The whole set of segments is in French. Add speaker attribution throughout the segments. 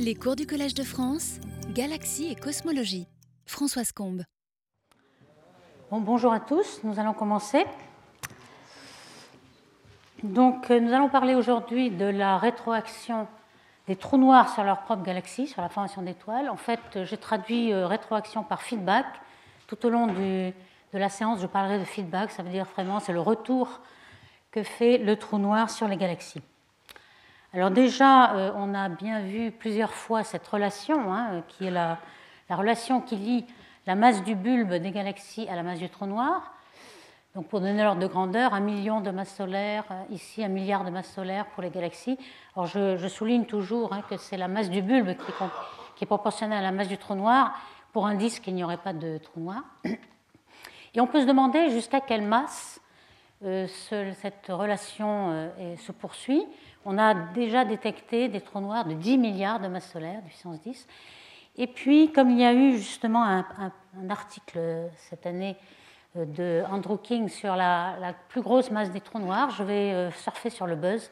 Speaker 1: Les cours du Collège de France, Galaxie et Cosmologie. Françoise Combe.
Speaker 2: bonjour à tous, nous allons commencer. Donc, euh, nous allons parler aujourd'hui de la rétroaction des trous noirs sur leur propre galaxie, sur la formation d'étoiles. En fait, j'ai traduit euh, rétroaction par feedback. Tout au long de la séance, je parlerai de feedback, ça veut dire vraiment c'est le retour que fait le trou noir sur les galaxies. Alors déjà, euh, on a bien vu plusieurs fois cette relation, hein, qui est la, relation qui lie la masse du bulbe des galaxies à la masse du trou noir. Donc pour donner l'ordre de grandeur, un million de masses solaires, euh, ici un milliard de masses solaires pour les galaxies. Alors je, souligne toujours hein, que c'est la masse du bulbe qui est, proportionnelle à la masse du trou noir. Pour un disque, n'y aurait pas de trou noir. Et on peut se demander jusqu'à quelle masse euh, cette relation euh, se poursuit. On a déjà détecté des trous noirs de 10 milliards de masses solaires, de puissance 10. Et puis, comme il y a eu justement un, article cette année euh, de Andrew King sur la, plus grosse masse des trous noirs, je vais surfer sur le buzz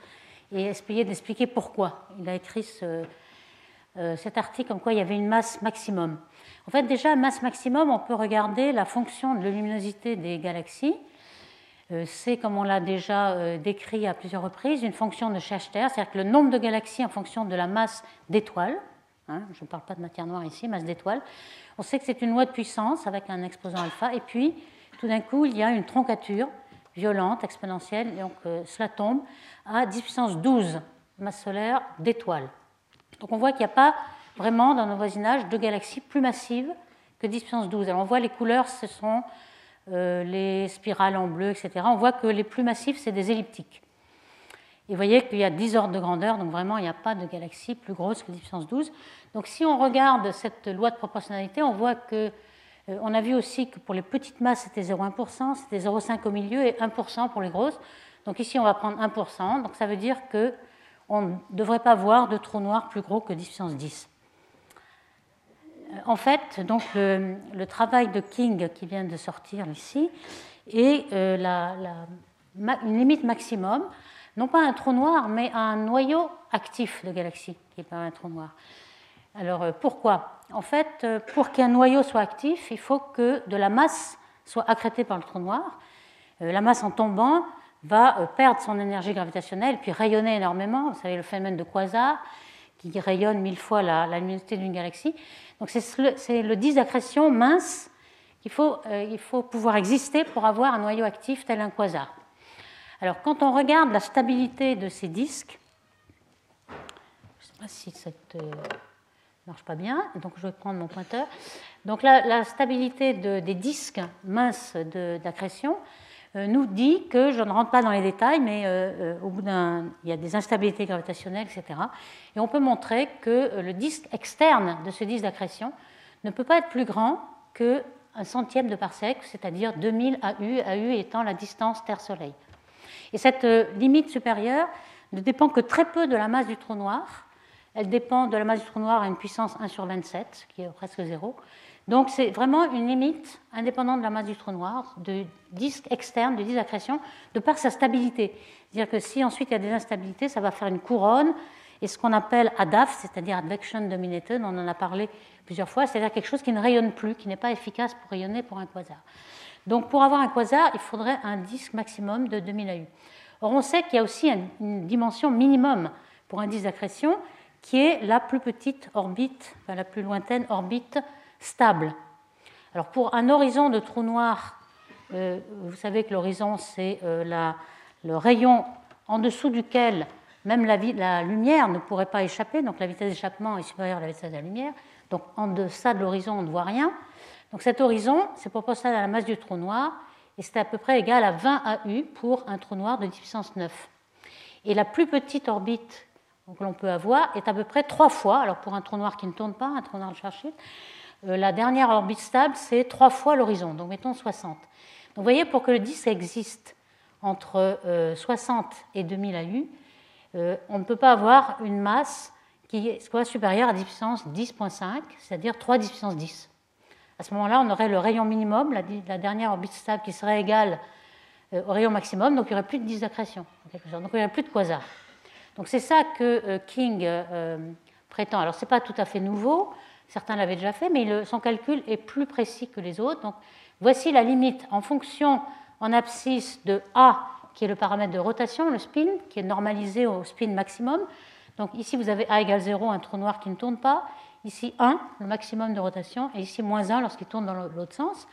Speaker 2: et essayer d'expliquer pourquoi. Il a écrit cet article comme quoi il y avait une masse maximum. En fait, déjà, masse maximum, on peut regarder la fonction de la luminosité des galaxies. Euh, c'est, comme on l'a déjà euh, décrit à plusieurs reprises, une fonction de Schachter, c'est-à-dire que le nombre de galaxies en fonction de la masse d'étoiles, hein, je ne parle pas de matière noire ici, masse d'étoiles, on sait que c'est une loi de puissance avec un exposant alpha, et puis tout d'un coup, il y a une troncature violente, exponentielle, donc euh, cela tombe à 10 puissance 12 masse solaire d'étoiles. Donc on voit qu'il n'y a pas vraiment dans nos voisinages de galaxies plus massives que 10 puissance 12. Alors on voit les couleurs, ce sont les spirales en bleu, etc. On voit que les plus massifs, c'est des elliptiques. Et vous voyez qu'il y a 10 ordres de grandeur, donc vraiment, il n'y a pas de galaxie plus grosse que 10 puissance 12. Donc si on regarde cette loi de proportionnalité, on voit que euh, on a vu aussi que pour les petites masses, c'était 0,1%, c'était 0,5 au milieu et 1% pour les grosses. Donc ici, on va prendre 1%. Donc ça veut dire qu'on ne devrait pas voir de trou noir plus gros que 10 puissance 10 en fait, donc le, travail de King qui vient de sortir ici est euh, une limite maximum, non pas un trou noir, mais un noyau actif de galaxie, qui n'est pas un trou noir. Alors euh, pourquoi? En fait, euh, pour qu'un noyau soit actif, il faut que de la masse soit accrétée par le trou noir. la masse en tombant va perdre son énergie gravitationnelle, puis rayonner énormément. Vous savez, le phénomène de quasar, qui rayonne mille fois la, luminosité d'une galaxie. Donc c'est le, disque d'accrétion mince qu'il faut, euh, il faut pouvoir exister pour avoir un noyau actif tel un quasar. Alors quand on regarde la stabilité de ces disques, je ne sais pas si ça ne euh, marche pas bien, donc je vais prendre mon pointeur. Donc la, stabilité des disques minces d'accrétion, nous dit que, je ne rentre pas dans les détails, mais euh, euh, au bout d'un, il y a des instabilités gravitationnelles, etc. Et on peut montrer que le disque externe de ce disque d'accrétion ne peut pas être plus grand qu'un centième de parsec, c'est-à-dire 2000 AU, AU étant la distance Terre-Soleil. Et cette limite supérieure ne dépend que très peu de la masse du trou noir. Elle dépend de la masse du trou noir à une puissance 1 sur 27, qui est presque zéro, donc c'est vraiment une limite indépendante de la masse du trou noir, de disque externe, de disque d'accrétion, de par sa stabilité. C'est-à-dire que si ensuite il y a des instabilités, ça va faire une couronne, et ce qu'on appelle ADAF, c'est-à-dire Advection Dominated, on en a parlé plusieurs fois, c'est-à-dire quelque chose qui ne rayonne plus, qui n'est pas efficace pour rayonner pour un quasar. Donc pour avoir un quasar, il faudrait un disque maximum de 2000 AU. Or on sait qu'il y a aussi une dimension minimum pour un disque d'accrétion, qui est la plus petite orbite, enfin la plus lointaine orbite stable. Alors pour un horizon de trou noir, euh, vous savez que l'horizon c'est euh, le rayon en dessous duquel même la, la, lumière ne pourrait pas échapper, donc la vitesse d'échappement est supérieure à la vitesse de la lumière, donc en deçà de l'horizon on ne voit rien. Donc cet horizon c'est proportionnel à la masse du trou noir et c'est à peu près égal à 20 AU pour un trou noir de 10 puissance 9. Et la plus petite orbite que l'on peut avoir est à peu près trois fois, alors pour un trou noir qui ne tourne pas, un trou noir de Schwarzschild, la dernière orbite stable, c'est trois fois l'horizon, donc mettons 60. Donc vous voyez, pour que le disque existe entre 60 euh, et 2000 AU, euh, on ne peut pas avoir une masse qui soit supérieure à 10 puissance 10.5, c'est-à-dire 3 10 puissance 10. À ce moment-là, on aurait le rayon minimum, la, dernière orbite stable qui serait égale au rayon maximum, donc il n'y aurait plus de disque d'accrétion, donc il n'y aurait plus de quasar. Donc c'est ça que King prétend. Alors, ce n'est pas tout à fait nouveau, certains l'avaient déjà fait, mais son calcul est plus précis que les autres. Donc, voici la limite en fonction en abscisse de A, qui est le paramètre de rotation, le spin, qui est normalisé au spin maximum. Donc, ici, vous avez A égale 0, un trou noir qui ne tourne pas. Ici, 1, le maximum de rotation, et ici, moins 1 lorsqu'il tourne dans l'autre sens.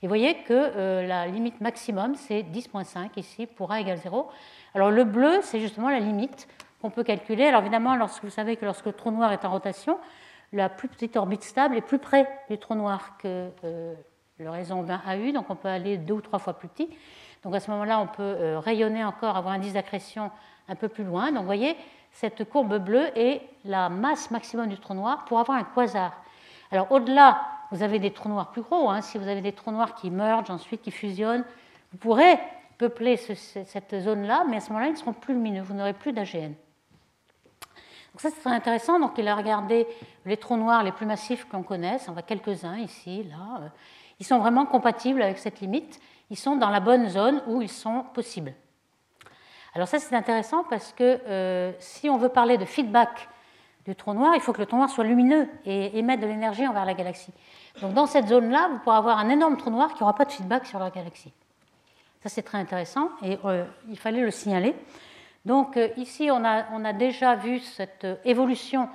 Speaker 2: Et vous voyez que euh, la limite maximum, c'est 10.5 ici pour A égale 0. Alors le bleu, c'est justement la limite qu'on peut calculer. Alors évidemment, lorsque vous savez que lorsque le trou noir est en rotation, la plus petite orbite stable est plus près du trou noir que euh, le raison 20 AU, donc on peut aller deux ou trois fois plus petit. Donc à ce moment-là, on peut euh, rayonner encore, avoir un indice d'accrétion un peu plus loin. Donc vous voyez, cette courbe bleue est la masse maximum du trou noir pour avoir un quasar. Alors au-delà, vous avez des trous noirs plus gros. Hein. Si vous avez des trous noirs qui mergent ensuite, qui fusionnent, vous pourrez peupler cette zone-là, mais à ce moment-là, ils seront plus lumineux. Vous n'aurez plus d'AGN. Donc ça, c'est très intéressant. Donc il a regardé les trous noirs les plus massifs qu'on connaisse. On voit quelques-uns ici, là. Ils sont vraiment compatibles avec cette limite. Ils sont dans la bonne zone où ils sont possibles. Alors ça, c'est intéressant parce que euh, si on veut parler de feedback du trou noir, il faut que le trou noir soit lumineux et émette de l'énergie envers la galaxie. Donc dans cette zone-là, vous pourrez avoir un énorme trou noir qui n'aura pas de feedback sur la galaxie. Ça, c'est très intéressant et euh, il fallait le signaler. Donc euh, ici, on a, on a, déjà vu cette évolution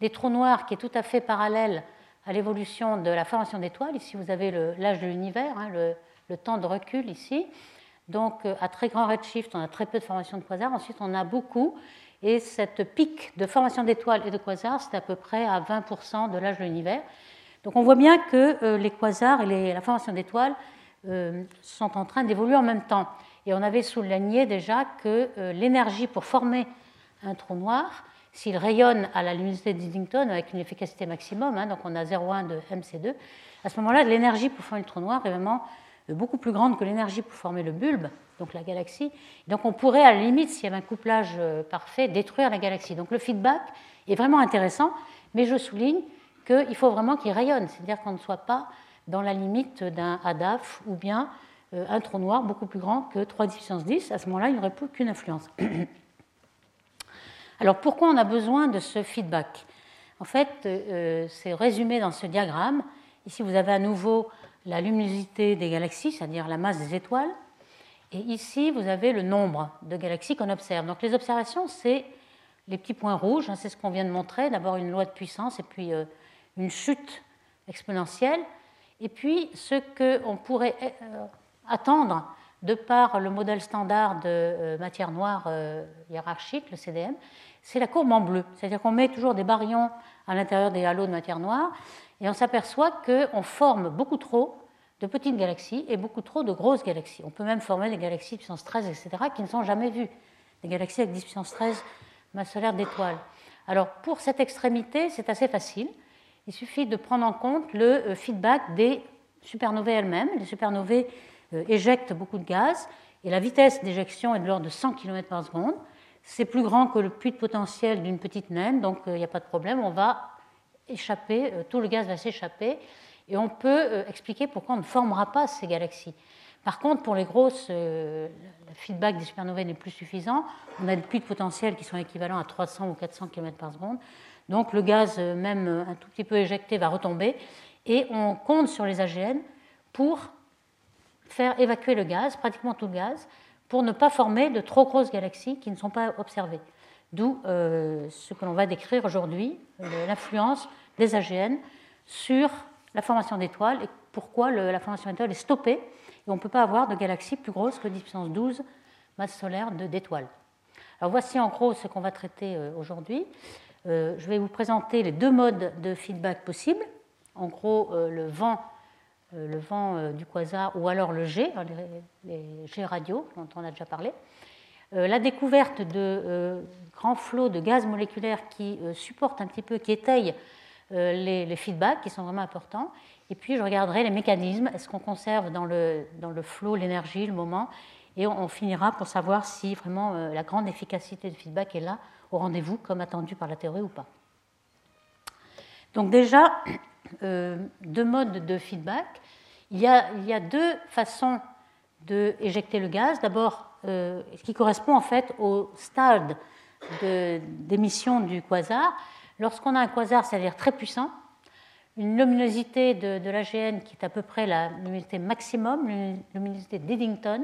Speaker 2: des trous noirs qui est tout à fait parallèle à l'évolution de la formation d'étoiles. Ici, vous avez l'âge de l'univers, hein, le, temps de recul ici. Donc euh, à très grand redshift, on a très peu de formation de quasars. Ensuite, on a beaucoup. Et cette pic de formation d'étoiles et de quasars, c'est à peu près à 20% de l'âge de l'univers. Donc on voit bien que les quasars et la formation d'étoiles euh, sont en train d'évoluer en même temps. Et on avait souligné déjà que euh, l'énergie pour former un trou noir, s'il rayonne à la luminosité d'Eddington avec une efficacité maximum, hein, donc on a 0,1 de MC2, à ce moment-là, l'énergie pour former le trou noir est vraiment euh, beaucoup plus grande que l'énergie pour former le bulbe, donc la galaxie. Donc on pourrait, à la limite, s'il y avait un couplage parfait, détruire la galaxie. Donc le feedback est vraiment intéressant, mais je souligne qu'il faut vraiment qu'il rayonne, c'est-à-dire qu'on ne soit pas dans la limite d'un ADAF ou bien euh, un trou noir beaucoup plus grand que 3 puissance 10. À ce moment-là, il n'y aurait plus qu'une influence. Alors pourquoi on a besoin de ce feedback? En fait, euh, c'est résumé dans ce diagramme. Ici, vous avez à nouveau la luminosité des galaxies, c'est-à-dire la masse des étoiles. Et ici, vous avez le nombre de galaxies qu'on observe. Donc les observations, c'est les petits points rouges, hein, c'est ce qu'on vient de montrer. D'abord une loi de puissance et puis euh, une chute exponentielle. Et puis, ce qu'on pourrait euh, attendre de par le modèle standard de euh, matière noire euh, hiérarchique, le CDM, c'est la courbe en bleu. C'est-à-dire qu'on met toujours des baryons à l'intérieur des halos de matière noire et on s'aperçoit qu'on forme beaucoup trop de petites galaxies et beaucoup trop de grosses galaxies. On peut même former des galaxies de puissance 13, etc., qui ne sont jamais vues. Des galaxies avec 10 puissance 13 masse solaire d'étoiles. Alors, pour cette extrémité, c'est assez facile il suffit de prendre en compte le euh, feedback des supernovae elles-mêmes. Les supernovae euh, éjectent beaucoup de gaz et la vitesse d'éjection est de l'ordre de 100 km par seconde. C'est plus grand que le puits de potentiel d'une petite naine, donc euh, il n'y a pas de problème. On va échapper, tout le gaz va s'échapper et on peut expliquer pourquoi on ne formera pas ces galaxies. Par contre, pour les grosses, le feedback des supernovae n'est plus suffisant. On a des puits de potentiel qui sont équivalents à 300 ou 400 km par seconde. Donc le gaz, euh, même euh, un tout petit peu éjecté, va retomber. Et on compte sur les AGN pour faire évacuer le gaz, pratiquement tout le gaz, pour ne pas former de trop grosses galaxies qui ne sont pas observées. D'où euh, ce que l'on va décrire aujourd'hui, l'influence des AGN sur la formation d'étoiles et pourquoi la formation d'étoiles est stoppée et on ne peut pas avoir de galaxies plus grosses que 10 puissance 12 masse solaire d'étoiles. Alors voici en gros ce qu'on va traiter aujourd'hui. Euh, je vais vous présenter les deux modes de feedback possibles. En gros, euh, le vent, euh, le vent du quasar ou alors le G, hein, les, G radio dont on a déjà parlé. la découverte de grands flots de gaz moléculaires qui supportent un petit peu, qui étayent les, feedbacks, qui sont vraiment importants. Et puis, je regarderai les mécanismes. Est-ce qu'on conserve dans le, dans le flot l'énergie, le moment? Et on, finira pour savoir si vraiment la grande efficacité du feedback est là au rendez-vous comme attendu par la théorie ou pas. Donc déjà, euh, deux modes de feedback. Il y a, deux façons d'éjecter le gaz. D'abord, euh, ce qui correspond en fait au stade d'émission du quasar. Lorsqu'on a un quasar, c'est-à-dire très puissant, une luminosité de, l'AGN qui est à peu près la luminosité maximum, luminosité d'Eddington,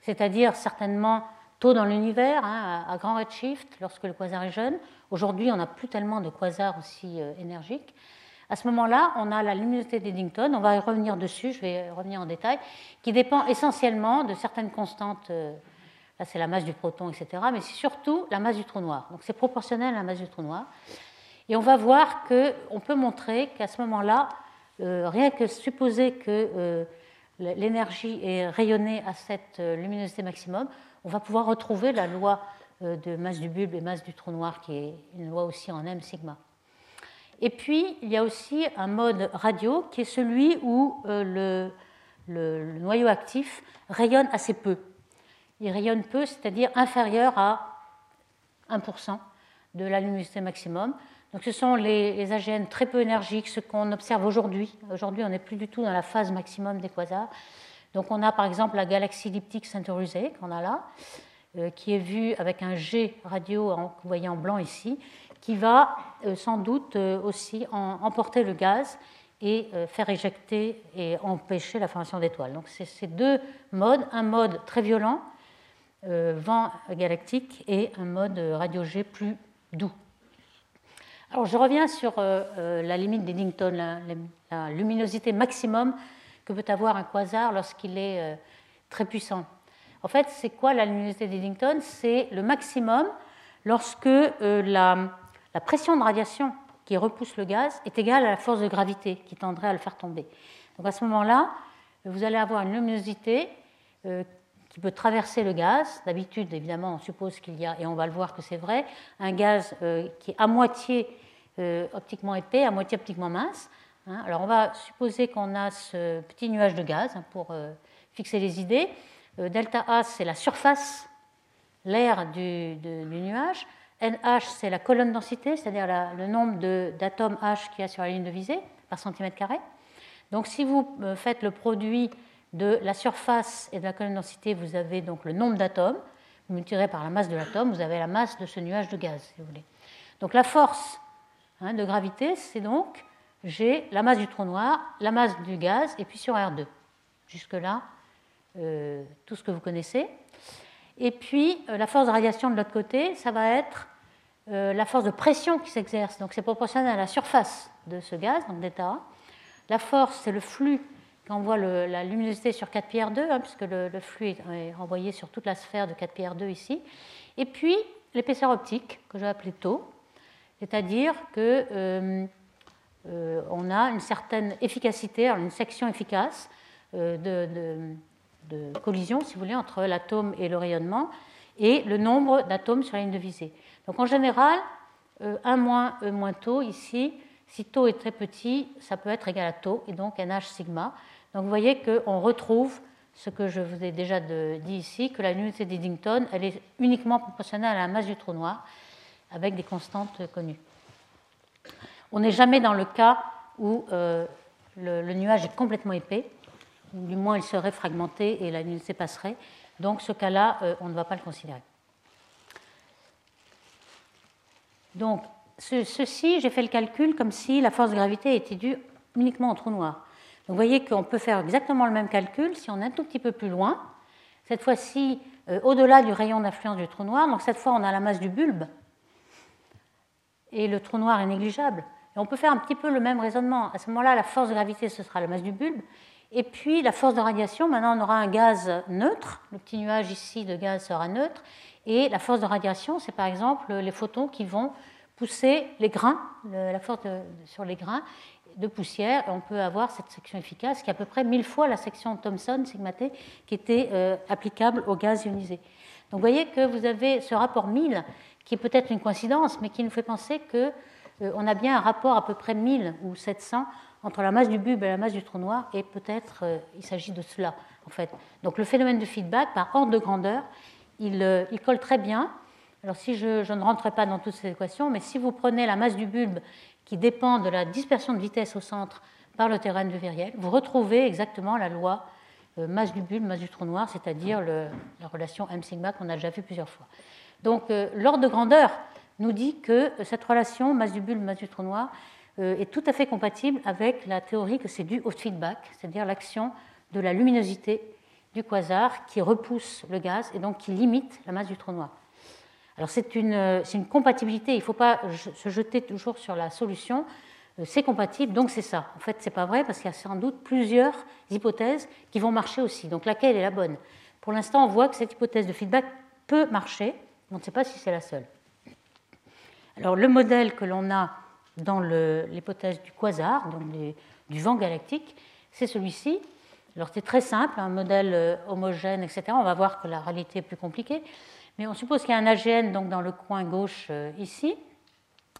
Speaker 2: c'est-à-dire certainement tôt dans l'univers, hein, à, grand redshift, lorsque le quasar est jeune. Aujourd'hui, on n'a plus tellement de quasars aussi euh, énergiques. À ce moment-là, on a la luminosité d'Eddington, on va y revenir dessus, je vais revenir en détail, qui dépend essentiellement de certaines constantes, euh, là c'est la masse du proton, etc., mais c'est surtout la masse du trou noir. Donc c'est proportionnel à la masse du trou noir. Et on va voir qu'on peut montrer qu'à ce moment-là, euh, rien que supposer que euh, l'énergie est rayonnée à cette luminosité maximum, on va pouvoir retrouver la loi de masse du bulbe et masse du trou noir, qui est une loi aussi en m sigma. Et puis, il y a aussi un mode radio qui est celui où euh, le, noyau actif rayonne assez peu. Il rayonne peu, c'est-à-dire inférieur à 1% de la luminosité maximum. Donc ce sont les, AGN très peu énergiques, ce qu'on observe aujourd'hui. Aujourd'hui, on n'est plus du tout dans la phase maximum des quasars. Donc on a par exemple la galaxie elliptique Centaurusée qu'on a là, euh, qui est vue avec un G radio que vous voyez en blanc ici, qui va euh, sans doute euh, aussi emporter le gaz et euh, faire éjecter et empêcher la formation d'étoiles. Donc c'est ces deux modes, un mode très violent, vent galactique, et un mode radio G plus doux. Alors je reviens sur la limite d'Eddington, la, luminosité maximum que peut avoir un quasar lorsqu'il est très puissant. En fait, c'est quoi la luminosité d'Eddington? C'est le maximum lorsque la, la pression de radiation qui repousse le gaz est égale à la force de gravité qui tendrait à le faire tomber. Donc à ce moment-là, vous allez avoir une luminosité euh, qui peut traverser le gaz. D'habitude, évidemment, on suppose qu'il y a, et on va le voir que c'est vrai, un gaz euh, qui est à moitié euh, optiquement épais, à moitié optiquement mince. Hein. Alors on va supposer qu'on a ce petit nuage de gaz hein, pour fixer les idées. delta A, c'est la surface, l'air du, du nuage. NH, c'est la colonne densité, c'est-à-dire le nombre d'atomes H qu'il y a sur la ligne de visée par centimètre carré. Donc si vous euh, faites le produit de la surface et de la colonne densité, vous avez donc le nombre d'atomes, vous multipliez par la masse de l'atome, vous avez la masse de ce nuage de gaz, si vous voulez. Donc la force hein, de gravité, c'est donc G, la masse du trou noir, la masse du gaz, et puis sur R2. Jusque-là, euh, tout ce que vous connaissez. Et puis, euh, la force de radiation de l'autre côté, ça va être euh, la force de pression qui s'exerce. Donc, c'est proportionnel à la surface de ce gaz, donc d'état. La force, c'est le flux voit la luminosité sur 4 pi R2, hein, puisque le, flux est envoyé sur toute la sphère de 4 pi R2 ici. Et puis, l'épaisseur optique, que je vais appeler taux, c'est-à-dire que euh, on a une certaine efficacité, une section efficace de collision, si vous voulez, entre l'atome et le rayonnement, et le nombre d'atomes sur la ligne de visée. Donc en général, 1 euh, moins E moins taux, ici, si taux est très petit, ça peut être égal à taux, et donc NH sigma. Donc vous voyez qu'on retrouve ce que je vous ai déjà dit ici, que la luminosité d'Eddington, elle est uniquement proportionnelle à la masse du trou noir, avec des constantes connues. On n'est jamais dans le cas où euh, le nuage est complètement épais, du moins il serait fragmenté et la luminosité passerait. Donc ce cas-là, euh, on ne va pas le considérer. Donc ceci, j'ai fait le calcul comme si la force de gravité était due uniquement au trou noir. Donc vous voyez qu'on peut faire exactement le même calcul si on est un tout petit peu plus loin. Cette fois-ci, euh, au-delà du rayon d'influence du trou noir. Donc cette fois, on a la masse du bulbe. Et le trou noir est négligeable. Et on peut faire un petit peu le même raisonnement. À ce moment-là, la force de gravité, ce sera la masse du bulbe. Et puis la force de radiation, maintenant on aura un gaz neutre, le petit nuage ici de gaz sera neutre, et la force de radiation, c'est par exemple les photons qui vont pousser les grains, la force sur les grains de poussière, et on peut avoir cette section efficace qui est à peu près mille fois la section Thomson, sigma T, qui était euh, applicable au gaz ionisé. Donc vous voyez que vous avez ce rapport 1000 qui est peut-être une coïncidence, mais qui nous fait penser qu'on euh, a bien un rapport à peu près 1000 ou 700 entre la masse du bulbe et la masse du trou noir, et peut-être euh, il s'agit de cela, en fait. Donc le phénomène de feedback, par ordre de grandeur, il, euh, colle très bien. Alors si je, ne rentrerai pas dans toutes ces équations, mais si vous prenez la masse du bulbe qui dépend de la dispersion de vitesse au centre par le théorème de Viriel, vous retrouvez exactement la loi euh, masse du bulbe, masse du trou noir, c'est-à-dire la relation m sigma qu'on a déjà vu plusieurs fois. Donc l'ordre de grandeur nous dit que cette relation masse du bulbe, masse du trou noir est tout à fait compatible avec la théorie que c'est dû au feedback, c'est-à-dire l'action de la luminosité du quasar qui repousse le gaz et donc qui limite la masse du trou noir. Alors c'est une, une, compatibilité, il ne faut pas se jeter toujours sur la solution, euh, c'est compatible, donc c'est ça. En fait, ce n'est pas vrai parce qu'il y a sans doute plusieurs hypothèses qui vont marcher aussi. Donc laquelle est la bonne? Pour l'instant, on voit que cette hypothèse de feedback peut marcher, on ne sait pas si c'est la seule. Alors le modèle que l'on a dans l'hypothèse du quasar, donc du vent galactique, c'est celui-ci. Alors c'est très simple, un modèle euh, homogène, etc. On va voir que la réalité est plus compliquée. Mais on suppose qu'il y a un AGN donc, dans le coin gauche euh, ici,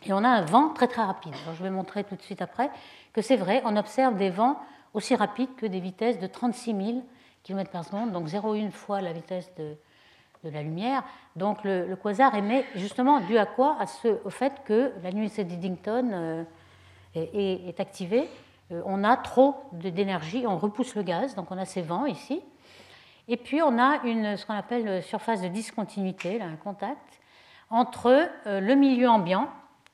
Speaker 2: et on a un vent très très rapide. je vais montrer tout de suite après que c'est vrai, on observe des vents aussi rapides que des vitesses de 36 000 km par seconde, donc 0,1 fois la vitesse de, la lumière. Donc le, quasar émet justement dû à quoi? À ce, Au fait que la nuit d'Eddington euh, est, activée. Euh, on a trop d'énergie, on repousse le gaz, donc on a ces vents ici. Et puis on a une, ce qu'on appelle surface de discontinuité, là, un contact, entre euh, le milieu ambiant,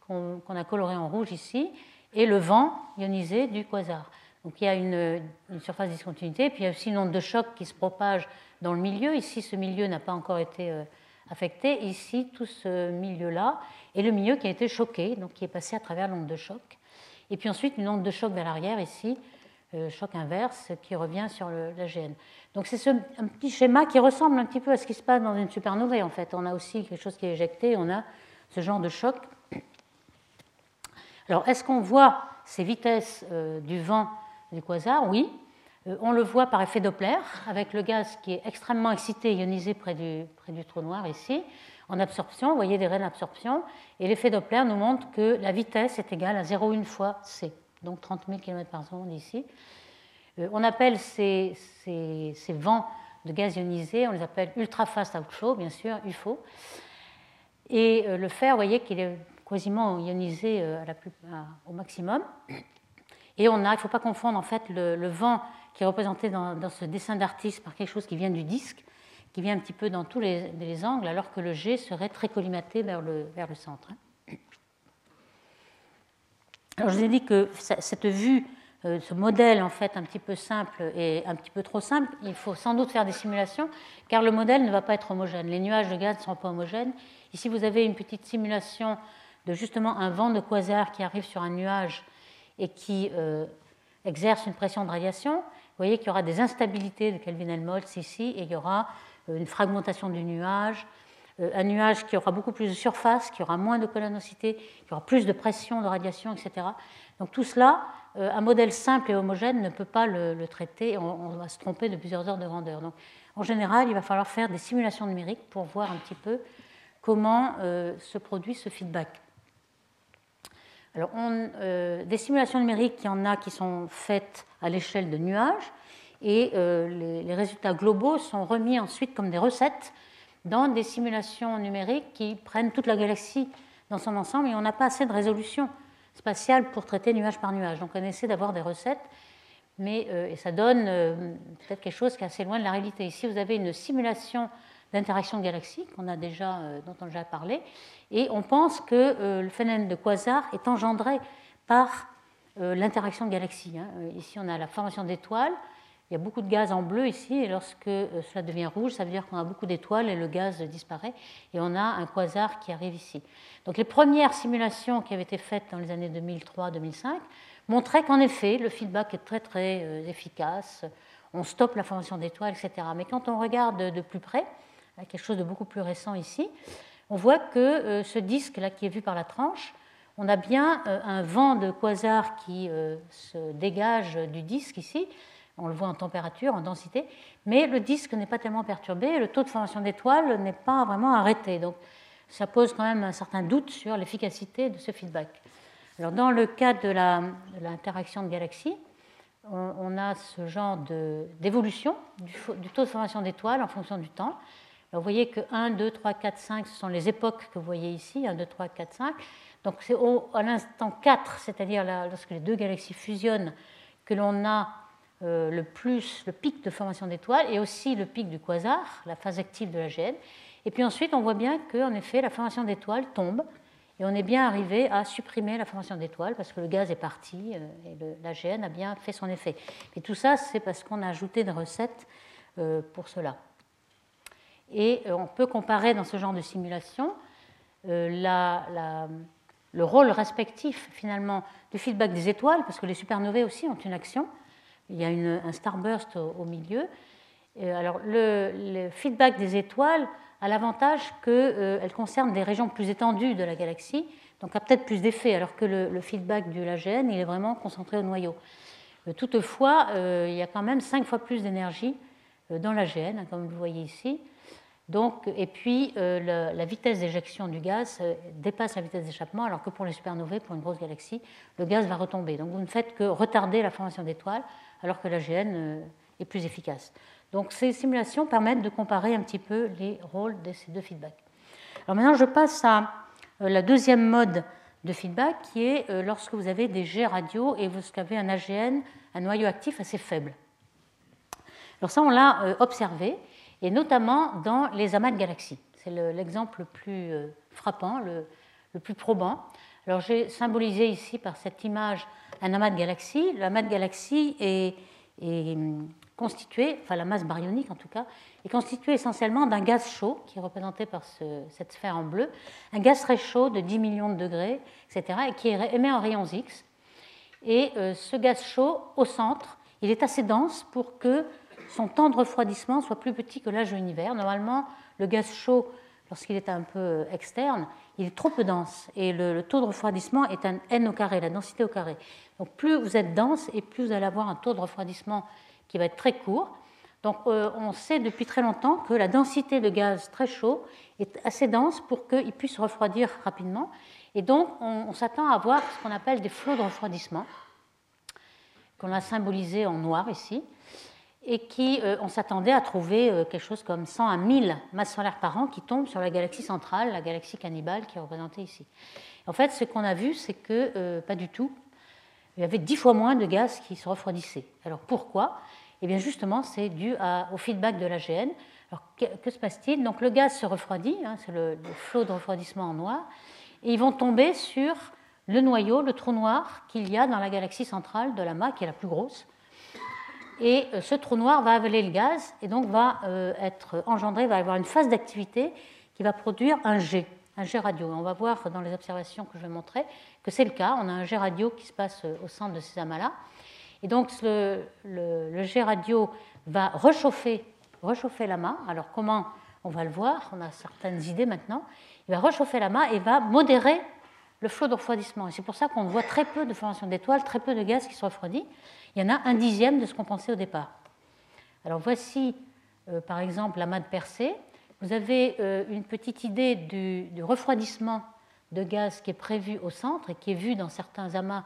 Speaker 2: qu'on a coloré en rouge ici, et le vent ionisé du quasar. Donc il y a une, surface de discontinuité, puis il y a aussi une onde de choc qui se propage dans le milieu. Ici, ce milieu n'a pas encore été euh, affecté. Ici, tout ce milieu-là, et le milieu qui a été choqué, donc qui est passé à travers l'onde de choc. Et puis ensuite, une onde de choc vers l'arrière ici, euh, choc inverse, qui revient sur l'AGN. Donc c'est ce, un petit schéma qui ressemble un petit peu à ce qui se passe dans une supernovae en fait. On a aussi quelque chose qui est éjecté, on a ce genre de choc. Alors est-ce qu'on voit ces vitesses euh, du vent du quasar? Oui. Euh, on le voit par effet Doppler, avec le gaz qui est extrêmement excité, ionisé près du, trou noir ici, en absorption. Vous voyez des raies d'absorption. Et l'effet Doppler nous montre que la vitesse est égale à 0,1 fois c, donc 30 000 km par seconde ici. Euh, on appelle ces, vents de gaz ionisé, on les appelle ultra fast outflow, bien sûr, UFO. Et euh, le fer, vous voyez qu'il est quasiment ionisé au maximum. Et on a, il ne faut pas confondre en fait le, vent qui est représenté dans, ce dessin d'artiste par quelque chose qui vient du disque, qui vient un petit peu dans tous les, angles, alors que le G serait très collimaté vers le, centre. Alors je vous ai dit que cette vue euh, ce modèle en fait un petit peu simple et un petit peu trop simple, il faut sans doute faire des simulations car le modèle ne va pas être homogène. Les nuages de gaz ne sont pas homogènes. Ici, vous avez une petite simulation de justement un vent de quasar qui arrive sur un nuage et qui euh, exerce une pression de radiation. Vous voyez qu'il y aura des instabilités de Kelvin-Helmholtz ici et il y aura euh, une fragmentation du nuage, un nuage qui aura beaucoup plus de surface, qui aura moins de colonosité, qui aura plus de pression de radiation, etc. Donc tout cela, euh, un modèle simple et homogène ne peut pas le, traiter, on, va se tromper de plusieurs heures de grandeur. Donc en général, il va falloir faire des simulations numériques pour voir un petit peu comment euh, se produit ce feedback. Alors, euh, des simulations numériques, il y en a qui sont faites à l'échelle de nuages, et les, les, résultats globaux sont remis ensuite comme des recettes dans des simulations numériques qui prennent toute la galaxie dans son ensemble, et on n'a pas assez de résolution spatiale pour traiter nuage par nuage. Donc on essaie d'avoir des recettes, mais euh, et ça donne euh, peut-être quelque chose qui est assez loin de la réalité. Ici, vous avez une simulation d'interaction de galaxies qu'on a déjà, euh, dont on a déjà parlé, et on pense que le phénomène de quasar est engendré par l'interaction de galaxies. Hein. Ici, on a la formation d'étoiles. Il y a beaucoup de gaz en bleu ici, et lorsque cela devient rouge, ça veut dire qu'on a beaucoup d'étoiles et le gaz disparaît, et on a un quasar qui arrive ici. Donc les premières simulations qui avaient été faites dans les années 2003-2005 montraient qu'en effet, le feedback est très très euh, efficace, on stoppe la formation d'étoiles, etc. Mais quand on regarde de plus près, quelque chose de beaucoup plus récent ici, on voit que euh, ce disque-là qui est vu par la tranche, on a bien euh, un vent de quasar qui se dégage du disque ici, on le voit en température, en densité, mais le disque n'est pas tellement perturbé, le taux de formation d'étoiles n'est pas vraiment arrêté. Donc ça pose quand même un certain doute sur l'efficacité de ce feedback. Alors, dans le cas de l'interaction de, galaxies, on, a ce genre d'évolution du, taux de formation d'étoiles en fonction du temps. Vous voyez que 1, 2, 3, 4, 5, ce sont les époques que vous voyez ici, 1, 2, 3, 4, 5. Donc c'est à l'instant 4, c'est-à-dire lorsque les deux galaxies fusionnent, que l'on a euh, le plus le pic de formation d'étoiles et aussi le pic du quasar, la phase active de la GN. Et puis ensuite, on voit bien qu'en effet, la formation d'étoiles tombe Et on est bien arrivé à supprimer la formation d'étoiles parce que le gaz est parti et l'AGN a bien fait son effet. Et tout ça, c'est parce qu'on a ajouté des recettes pour cela. Et on peut comparer dans ce genre de simulation la, le rôle respectif finalement du feedback des étoiles, parce que les supernovae aussi ont une action. Il y a un starburst au, milieu. alors le, feedback des étoiles a l'avantage qu'elle euh, concerne des régions plus étendues de la galaxie, donc a peut-être plus d'effet, alors que le, feedback de l'AGN, il est vraiment concentré au noyau. Euh, toutefois, euh, il y a quand même cinq fois plus d'énergie dans l'AGN, hein, comme vous voyez ici. Donc, et puis, la, vitesse d'éjection du gaz dépasse la vitesse d'échappement, alors que pour les supernovae, pour une grosse galaxie, le gaz va retomber. Donc, vous ne faites que retarder la formation d'étoiles, alors que l'AGN est plus efficace. Donc ces simulations permettent de comparer un petit peu les rôles de ces deux feedbacks. Alors maintenant, je passe à euh, la deuxième mode de feedback qui est euh, lorsque vous avez des jets radio et vous avez un AGN, un noyau actif assez faible. Alors ça, on l'a euh, observé, et notamment dans les amas de galaxies. C'est l'exemple le, plus frappant, le, plus probant. Alors j'ai symbolisé ici par cette image un amas de galaxies. L'amas de galaxies est, est constitué, enfin la masse baryonique en tout cas, est constituée essentiellement d'un gaz chaud, qui est représenté par cette sphère en bleu, un gaz très chaud de 10 millions de degrés, etc., et qui émet en rayons X. Et euh, ce gaz chaud, au centre, il est assez dense pour que son temps de refroidissement soit plus petit que l'âge de l'univers. Normalement, le gaz chaud, lorsqu'il est un peu externe, il est trop peu dense et le, taux de refroidissement est un n au carré, la densité au carré. Donc plus vous êtes dense et plus vous allez avoir un taux de refroidissement qui va être très court. Donc euh, on sait depuis très longtemps que la densité de gaz très chaud est assez dense pour qu'il puisse refroidir rapidement. Et donc on, s'attend à avoir ce qu'on appelle des flots de refroidissement, qu'on a symbolisé en noir ici, et qui, euh, on s'attendait à trouver euh, quelque chose comme 100 à 1000 masses solaires par an qui tombent sur la galaxie centrale, la galaxie cannibale qui est représentée ici. En fait, ce qu'on a vu, c'est que pas du tout. Il y avait dix fois moins de gaz qui se refroidissaient. Alors pourquoi? Eh bien justement, c'est dû au feedback de l'AGN. Alors que, se passe-t-il? Donc le gaz se refroidit, hein, c'est le, flot de refroidissement en noir, et ils vont tomber sur le noyau, le trou noir qu'il y a dans la galaxie centrale de la MA, qui est la plus grosse. Et euh, ce trou noir va avaler le gaz et donc va euh, être engendré, va avoir une phase d'activité qui va produire un jet, un jet radio. On va voir dans les observations que je vais montrer que c'est le cas. On a un jet radio qui se passe euh, au centre de ces amas-là. Et donc le, le, jet radio va réchauffer, réchauffer l'amas. Alors comment On va le voir, on a certaines idées maintenant. Il va réchauffer l'amas et va modérer le flot de refroidissement. Et c'est pour ça qu'on voit très peu de formation d'étoiles, très peu de gaz qui se refroidit. Il y en a un dixième de ce qu'on pensait au départ. Alors voici euh, par exemple l'amas de Persée. Vous avez euh, une petite idée du, refroidissement de gaz qui est prévu au centre et qui est vu dans certains amas.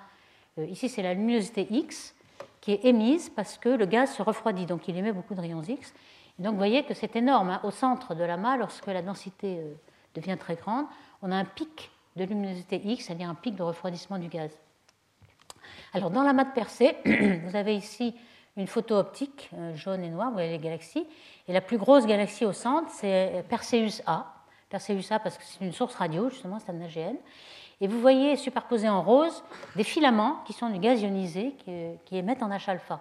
Speaker 2: Euh, ici, c'est la luminosité X qui est émise parce que le gaz se refroidit, donc il émet beaucoup de rayons X. Donc vous voyez que c'est énorme. Hein. Au centre de l'amas, lorsque la densité devient très grande, on a un pic de luminosité X, c'est-à-dire un pic de refroidissement du gaz. Alors dans l'amas de Persée, vous avez ici une photo optique euh, jaune et noire, vous voyez les galaxies. Et la plus grosse galaxie au centre, c'est Perseus A. Perseus A parce que c'est une source radio, justement, c'est un AGN. Et vous voyez superposés en rose des filaments qui sont du gaz ionisé qui, émettent en H-alpha.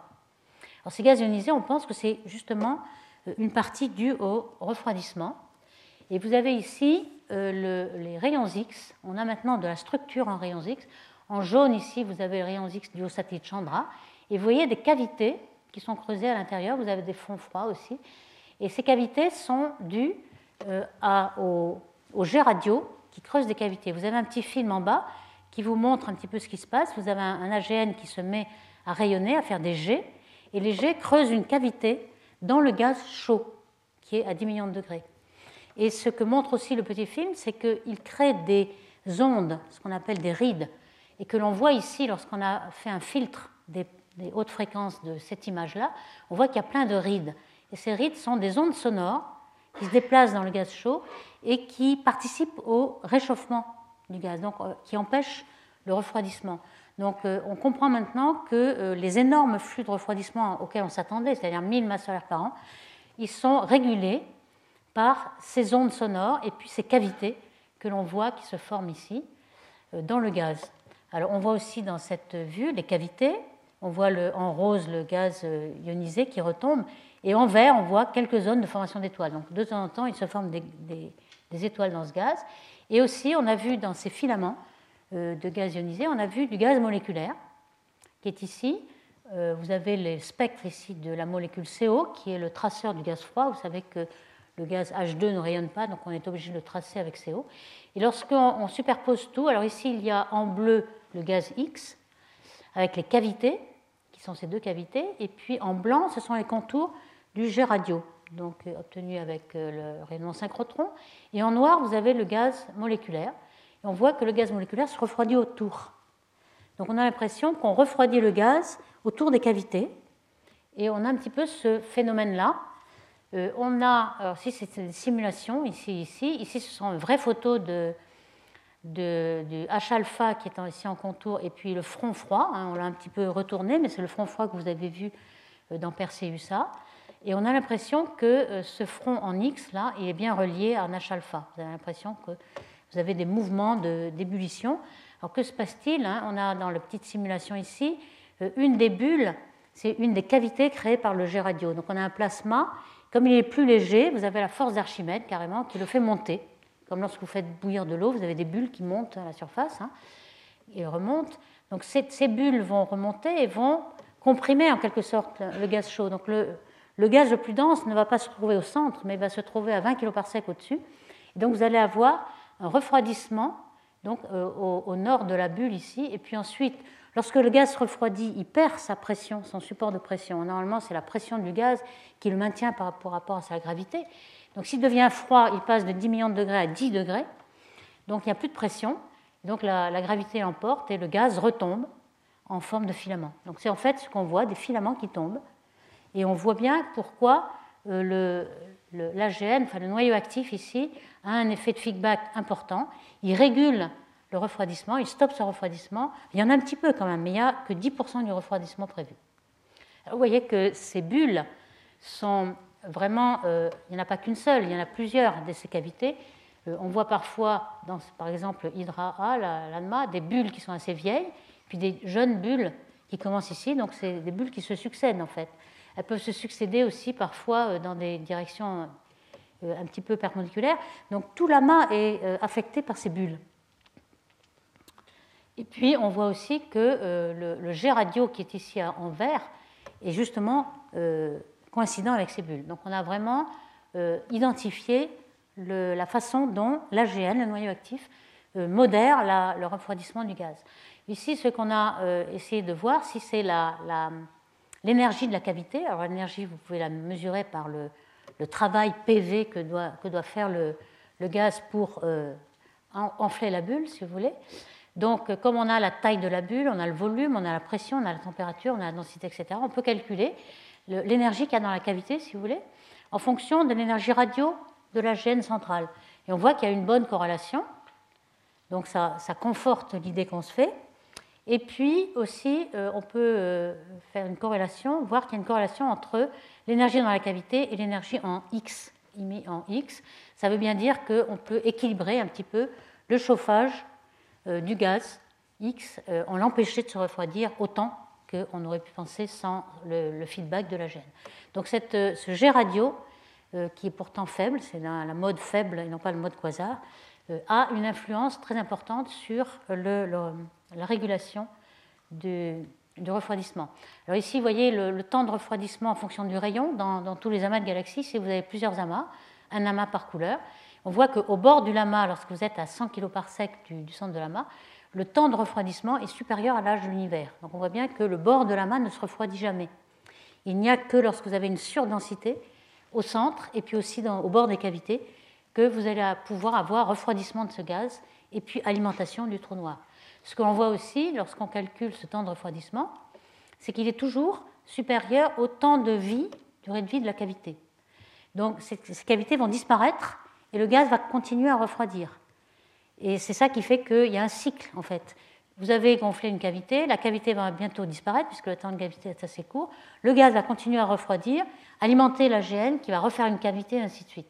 Speaker 2: Alors ces gaz ionisés, on pense que c'est justement euh, une partie due au refroidissement. Et vous avez ici euh, les rayons X. On a maintenant de la structure en rayons X. En jaune, ici, vous avez les rayons X du satellite Chandra. Et vous voyez des cavités qui sont creusées à l'intérieur. Vous avez des fonds froids aussi. Et ces cavités sont dues euh, jet radio qui creuse des cavités. Vous avez un petit film en bas qui vous montre un petit peu ce qui se passe. Vous avez un AGN qui se met à rayonner, à faire des jets, et les jets creusent une cavité dans le gaz chaud, qui est à 10 millions de degrés. Et ce que montre aussi le petit film, c'est qu'il crée des ondes, ce qu'on appelle des rides, et que l'on voit ici lorsqu'on a fait un filtre des, hautes fréquences de cette image-là, on voit qu'il y a plein de rides. Et ces rides sont des ondes sonores qui se déplacent dans le gaz chaud et qui participent au réchauffement du gaz, donc euh, qui empêchent le refroidissement. Donc euh, on comprend maintenant que euh, les énormes flux de refroidissement auxquels on s'attendait, c'est-à-dire 1000 masses solaires par an, ils sont régulés par ces ondes sonores et puis ces cavités que l'on voit qui se forment ici. dans le gaz. Alors on voit aussi dans cette vue les cavités, on voit en rose le gaz ionisé qui retombe, et en vert on voit quelques zones de formation d'étoiles. Donc de temps en temps il se forme des, des étoiles dans ce gaz. Et aussi on a vu dans ces filaments de gaz ionisé, on a vu du gaz moléculaire qui est ici. Euh, vous avez les spectres ici de la molécule CO, qui est le traceur du gaz froid. Vous savez que le gaz H2 ne rayonne pas, donc on est obligé de le tracer avec CO. Et lorsqu'on superpose tout, alors ici il y a en bleu le gaz X, avec les cavités, qui sont ces deux cavités, et puis en blanc, ce sont les contours du jet radio, donc euh, obtenu avec euh, le rayonnement synchrotron. Et en noir, vous avez le gaz moléculaire. Et on voit que le gaz moléculaire se refroidit autour. Donc on a l'impression qu'on refroidit le gaz autour des cavités. Et on a un petit peu ce phénomène-là. Euh, on a, alors ici c'est une simulation, ici, ici. Ici ce sont une vraies photos de, de, du H-alpha qui est ici en contour, et puis le front froid. Hein, on l'a un petit peu retourné, mais c'est le front froid que vous avez vu euh, dans Perseus-A. Et on a l'impression que euh, ce front en X, là, il est bien relié à un H-alpha. Vous avez l'impression que vous avez des mouvements d'ébullition. Alors que se passe-t-il hein? On a dans la petite simulation ici, une des bulles, c'est une des cavités créées par le jet radio. Donc on a un plasma, comme il est plus léger, vous avez la force d'Archimède carrément qui le fait monter. Comme lorsque vous faites bouillir de l'eau, vous avez des bulles qui montent à la surface hein, et remontent. Donc ces, bulles vont remonter et vont comprimer en quelque sorte le gaz chaud. Donc le, gaz le plus dense ne va pas se trouver au centre, mais va se trouver à 20 kg par sec au-dessus. donc vous allez avoir un refroidissement donc euh, au, nord de la bulle ici. Et puis ensuite, lorsque le gaz refroidit, il perd sa pression, son support de pression. Normalement, c'est la pression du gaz qui le maintient par rapport à sa gravité. Donc s'il devient froid, il passe de 10 millions de degrés à 10 degrés. Donc il n'y a plus de pression. Donc la, gravité l'emporte et le gaz retombe en forme de filament. Donc c'est en fait ce qu'on voit, des filaments qui tombent. Et on voit bien pourquoi euh, l'AGN, enfin le noyau actif ici, a un effet de feedback important. Il régule le refroidissement, il stoppe ce refroidissement. Il y en a un petit peu quand même, mais il n'y a que 10% du refroidissement prévu. vous voyez que ces bulles sont vraiment, euh, il n'y en a pas qu'une seule, il y en a plusieurs de ces cavités. Euh, on voit parfois, par exemple, Hydra A, l'ANMA, des bulles qui sont assez vieilles, puis des jeunes bulles qui commencent ici, donc c'est des bulles qui se succèdent en fait. Elles peuvent se succéder aussi parfois euh, dans des directions un petit peu perpendiculaires. Donc tout l'amas est affecté par ces bulles. Et puis on voit aussi que le, jet radio qui est ici en vert est justement coïncident avec ces bulles. Donc on a vraiment identifié la façon dont l'AGN, le noyau actif, modère le refroidissement du gaz. Ici, ce qu'on a essayé de voir, si c'est L'énergie de la cavité, alors l'énergie, vous pouvez la mesurer par le, travail PV que doit, faire le, gaz pour euh, enfler la bulle, si vous voulez. Donc, euh, comme on a la taille de la bulle, on a le volume, on a la pression, on a la température, on a la densité, etc., on peut calculer l'énergie qu'il y a dans la cavité, si vous voulez, en fonction de l'énergie radio de la gêne centrale. Et on voit qu'il y a une bonne corrélation. Donc, ça, conforte l'idée qu'on se fait. Et puis aussi, euh, on peut euh, faire une corrélation, voir qu'il y a une corrélation entre l'énergie dans la cavité et l'énergie en X, émis en X. Ça veut bien dire qu'on peut équilibrer un petit peu le chauffage du gaz X en l'empêcher de se refroidir autant qu'on aurait pu penser sans le, feedback de la gêne. Donc cette, ce jet radio, qui est pourtant faible, c'est la, mode faible et non pas le mode quasar, a une influence très importante sur la régulation du, refroidissement. Alors ici, vous voyez le, temps de refroidissement en fonction du rayon dans, tous les amas de galaxies. Si vous avez plusieurs amas, un amas par couleur, on voit qu'au bord du lama, lorsque vous êtes à 100 kg par sec du, centre de l'amas, le temps de refroidissement est supérieur à l'âge de l'univers. Donc on voit bien que le bord de l'amas ne se refroidit jamais. Il n'y a que lorsque vous avez une surdensité au centre et puis aussi au bord des cavités que vous allez pouvoir avoir refroidissement de ce gaz et puis alimentation du trou noir. Ce qu'on voit aussi lorsqu'on calcule ce temps de refroidissement, c'est qu'il est toujours supérieur au temps de vie, durée de vie de la cavité. Donc ces, cavités vont disparaître et le gaz va continuer à refroidir. Et c'est ça qui fait qu'il y a un cycle en fait. Vous avez gonflé une cavité, la cavité va bientôt disparaître puisque le temps de cavité est assez court. Le gaz va continuer à refroidir, alimenter l'AGN qui va refaire une cavité, et ainsi de suite.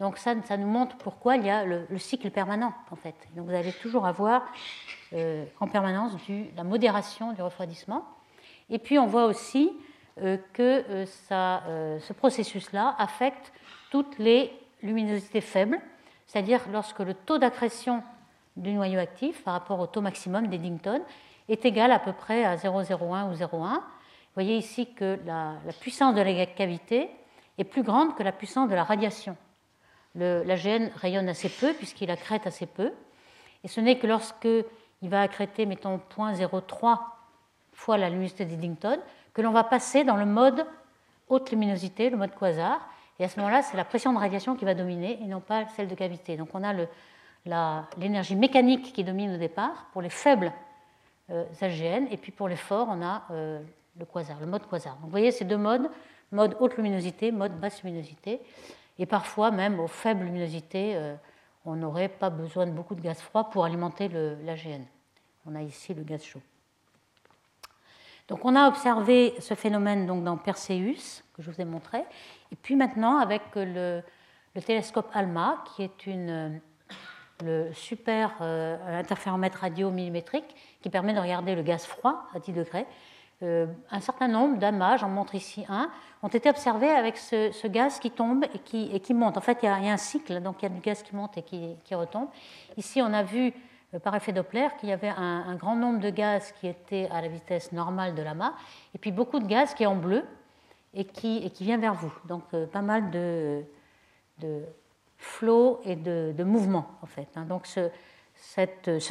Speaker 2: Donc ça, ça nous montre pourquoi il y a le, le cycle permanent en fait. Donc vous allez toujours avoir en permanence la modération du refroidissement. Et puis on voit aussi que ce processus-là affecte toutes les luminosités faibles, c'est-à-dire lorsque le taux d'accrétion du noyau actif par rapport au taux maximum d'Eddington est égal à peu près à 0,01 ou 0,1. Vous voyez ici que la, puissance de la cavité est plus grande que la puissance de la radiation. L'AGN rayonne assez peu puisqu'il accrète assez peu. Et ce n'est que lorsqu'il va accréter, mettons, 0,03 fois la luminosité d'Eddington, que l'on va passer dans le mode haute luminosité, le mode quasar. Et à ce moment-là, c'est la pression de radiation qui va dominer et non pas celle de cavité. Donc on a l'énergie mécanique qui domine au départ pour les faibles euh, AGN, et puis pour les forts, on a euh, le quasar, le mode quasar. Donc vous voyez ces deux modes, mode haute luminosité, mode basse luminosité, et parfois même aux faibles luminosités, euh, on n'aurait pas besoin de beaucoup de gaz froid pour alimenter l'AGN. On a ici le gaz chaud. Donc on a observé ce phénomène donc dans Perseus, que je vous ai montré, et puis maintenant avec le, le télescope ALMA, qui est une, le super euh, interféromètre radio millimétrique, qui permet de regarder le gaz froid à 10 degrés. Euh, un certain nombre d'amas, j'en montre ici un, ont été observés avec ce, gaz qui tombe et qui, monte. En fait, il y, a, un cycle, donc il y a du gaz qui monte et qui, retombe. Ici, on a vu euh, par effet Doppler qu'il y avait un, grand nombre de gaz qui étaient à la vitesse normale de l'amas, et puis beaucoup de gaz qui est en bleu et qui, vient vers vous. Donc euh, pas mal de, flow et de, de, mouvement en fait. Hein. Donc ce,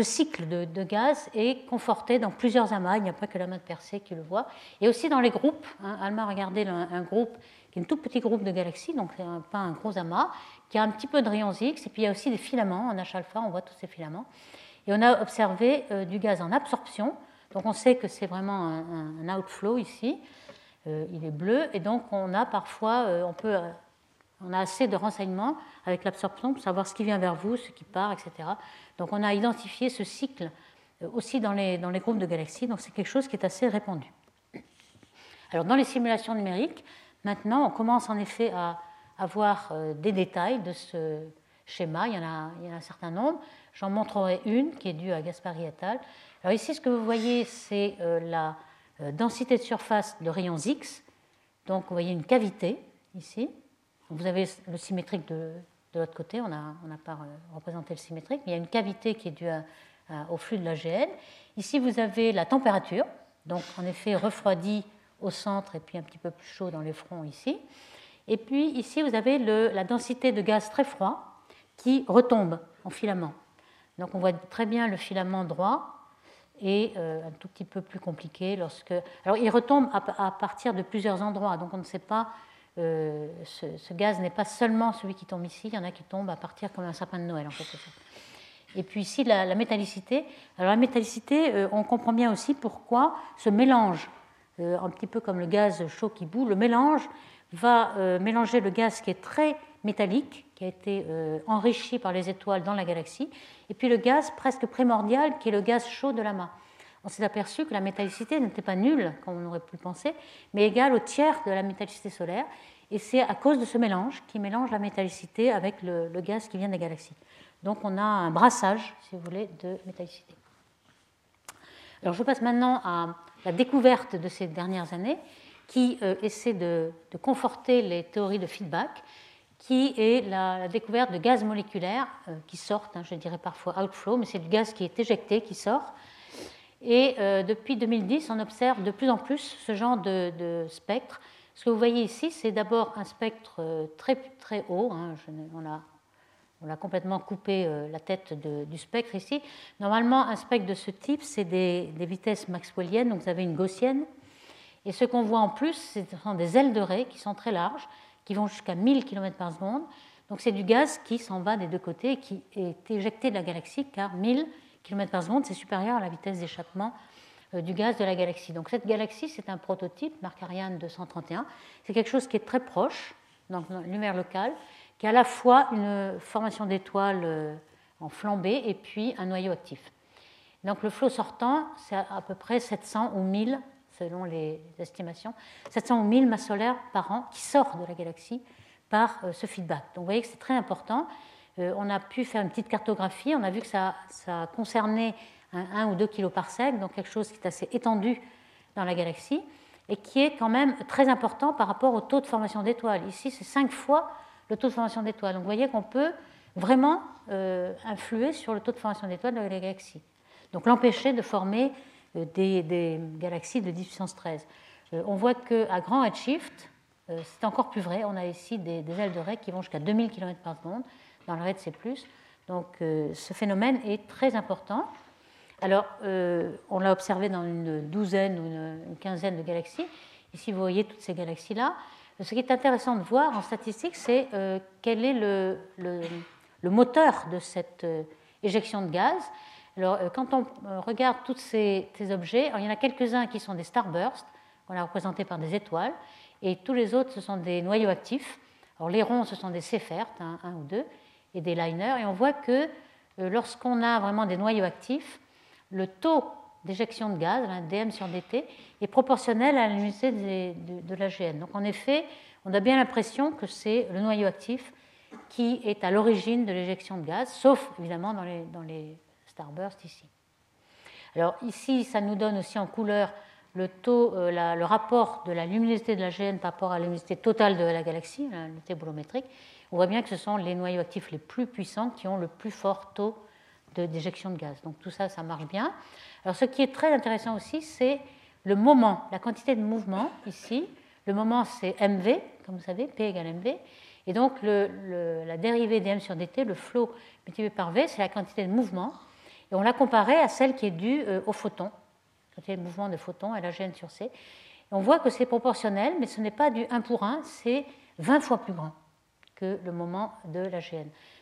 Speaker 2: cycle de, gaz est conforté dans plusieurs amas, il n'y a pas que l'amas de Persée qui le voit, et aussi dans les groupes. Hein. Alma a regardé un, groupe qui est un tout petit groupe de galaxies, donc pas un gros amas, qui a un petit peu de rayons X, et puis il y a aussi des filaments, en H-alpha, on voit tous ces filaments. Et on a observé euh, du gaz en absorption. Donc on sait que c'est vraiment un, outflow ici. Euh, il est bleu. Et donc on a parfois, euh, on, peut, on a assez de renseignements avec l'absorption pour savoir ce qui vient vers vous, ce qui part, etc. Donc on a identifié ce cycle aussi dans les, dans les groupes de galaxies. Donc c'est quelque chose qui est assez répandu. Alors dans les simulations numériques, maintenant on commence en effet à avoir des détails de ce schéma. Il y en a, il y en a un certain nombre. J'en montrerai une qui est due à Gaspari et al. Alors ici, ce que vous voyez, c'est euh, la euh, densité de surface de rayons X. Donc vous voyez une cavité ici. Vous avez le symétrique de, l'autre côté, on n'a pas euh, représenté le symétrique, mais il y a une cavité qui est due au flux de l'AGN. Ici, vous avez la température, donc en effet refroidi au centre et puis un petit peu plus chaud dans les fronts ici. Et puis ici, vous avez la densité de gaz très froid qui retombe en filament. Donc on voit très bien le filament droit et euh, un tout petit peu plus compliqué lorsque. Alors il retombe à, partir de plusieurs endroits, donc on ne sait pas. Euh, ce, gaz n'est pas seulement celui qui tombe ici, il y en a qui tombent à partir comme un sapin de Noël en quelque sorte. Et puis ici la, métallicité. Alors la métallicité, euh, on comprend bien aussi pourquoi ce mélange, un petit peu comme le gaz chaud qui bout, le mélange va mélanger le gaz qui est très métallique, qui a été enrichi par les étoiles dans la galaxie, et puis le gaz presque primordial qui est le gaz chaud de l'amas. On s'est aperçu que la métallicité n'était pas nulle, comme on aurait pu le penser, mais égale au tiers de la métallicité solaire. Et c'est à cause de ce mélange qui mélange la métallicité avec le, gaz qui vient des galaxies. Donc on a un brassage, si vous voulez, de métallicité. Alors je passe maintenant à la découverte de ces dernières années qui euh, essaie de, conforter les théories de feedback qui est la, découverte de gaz moléculaires euh, qui sortent, hein, je dirais parfois outflow, mais c'est du gaz qui est éjecté, qui sort. Et euh, depuis 2010, on observe de plus en plus ce genre de, spectre. Ce que vous voyez ici, c'est d'abord un spectre euh, très, très haut. Hein, on, a, complètement coupé la tête du spectre ici. Normalement, un spectre de ce type, c'est des, des, vitesses maxwelliennes, donc vous avez une gaussienne. Et ce qu'on voit en plus, ce sont des ailes de raie qui sont très larges qui vont jusqu'à 1000 km par seconde. Donc c'est du gaz qui s'en va des deux côtés et qui est éjecté de la galaxie, car 1000 km par seconde, c'est supérieur à la vitesse d'échappement euh, du gaz de la galaxie. Donc cette galaxie, c'est un prototype, Mark Ariane 231. C'est quelque chose qui est très proche, donc lumière locale, qui a à la fois une formation d'étoiles euh, en flambée et puis un noyau actif. Donc le flot sortant, c'est à peu près 700 ou 1000 selon les estimations, 700 ou 1000 masses solaires par an qui sortent de la galaxie par euh, ce feedback. Donc vous voyez que c'est très important. Euh, on a pu faire une petite cartographie, on a vu que ça, ça concernait 1 ou 2 kg donc quelque chose qui est assez étendu dans la galaxie et qui est quand même très important par rapport au taux de formation d'étoiles. Ici, c'est 5 fois le taux de formation d'étoiles. Donc vous voyez qu'on peut vraiment euh, influer sur le taux de formation d'étoiles de la galaxie. Donc l'empêcher de former euh, des, galaxies de 10 puissance 13. Euh, on voit qu'à grand redshift, c'est encore plus vrai. On a ici des, ailes de raie qui vont jusqu'à 2000 km par seconde dans le RAID C+. Donc ce phénomène est très important. Alors, on l'a observé dans une douzaine ou une, quinzaine de galaxies. Ici, vous voyez toutes ces galaxies-là. Ce qui est intéressant de voir en statistique, c'est quel est le, moteur de cette euh, éjection de gaz. Alors, euh, quand on euh, regarde tous ces, objets, il y en a quelques-uns qui sont des starbursts, on a représentés par des étoiles, et tous les autres, ce sont des noyaux actifs. Alors, les ronds, ce sont des hein, un ou deux, et des liners, et on voit que lorsqu'on a vraiment des noyaux actifs, le taux d'éjection de gaz, dm sur dt, est proportionnel à l'unité de, de l'AGN. Donc, en effet, on a bien l'impression que c'est le noyau actif qui est à l'origine de l'éjection de gaz, sauf évidemment dans les starbursts ici. Alors ici, ça nous donne aussi en couleur le, euh, rapport de la luminosité de la GN par rapport à la luminosité totale de la galaxie, la luminosité bolométrique. On voit bien que ce sont les noyaux actifs les plus puissants qui ont le plus fort taux d'éjection de, de, gaz. Donc tout ça, ça marche bien. Alors ce qui est très intéressant aussi, c'est le moment, la quantité de mouvement ici. Le moment, c'est mv, comme vous savez, P égale mv. Et donc la dérivée dm sur dt, le flot multiplié par v, c'est la quantité de mouvement. On l'a comparée à celle qui est due euh, au photon, de mouvement de photon à la sur c. On voit que c'est proportionnel, mais ce n'est pas du 1 pour 1, c'est 20 fois plus grand que le moment de la.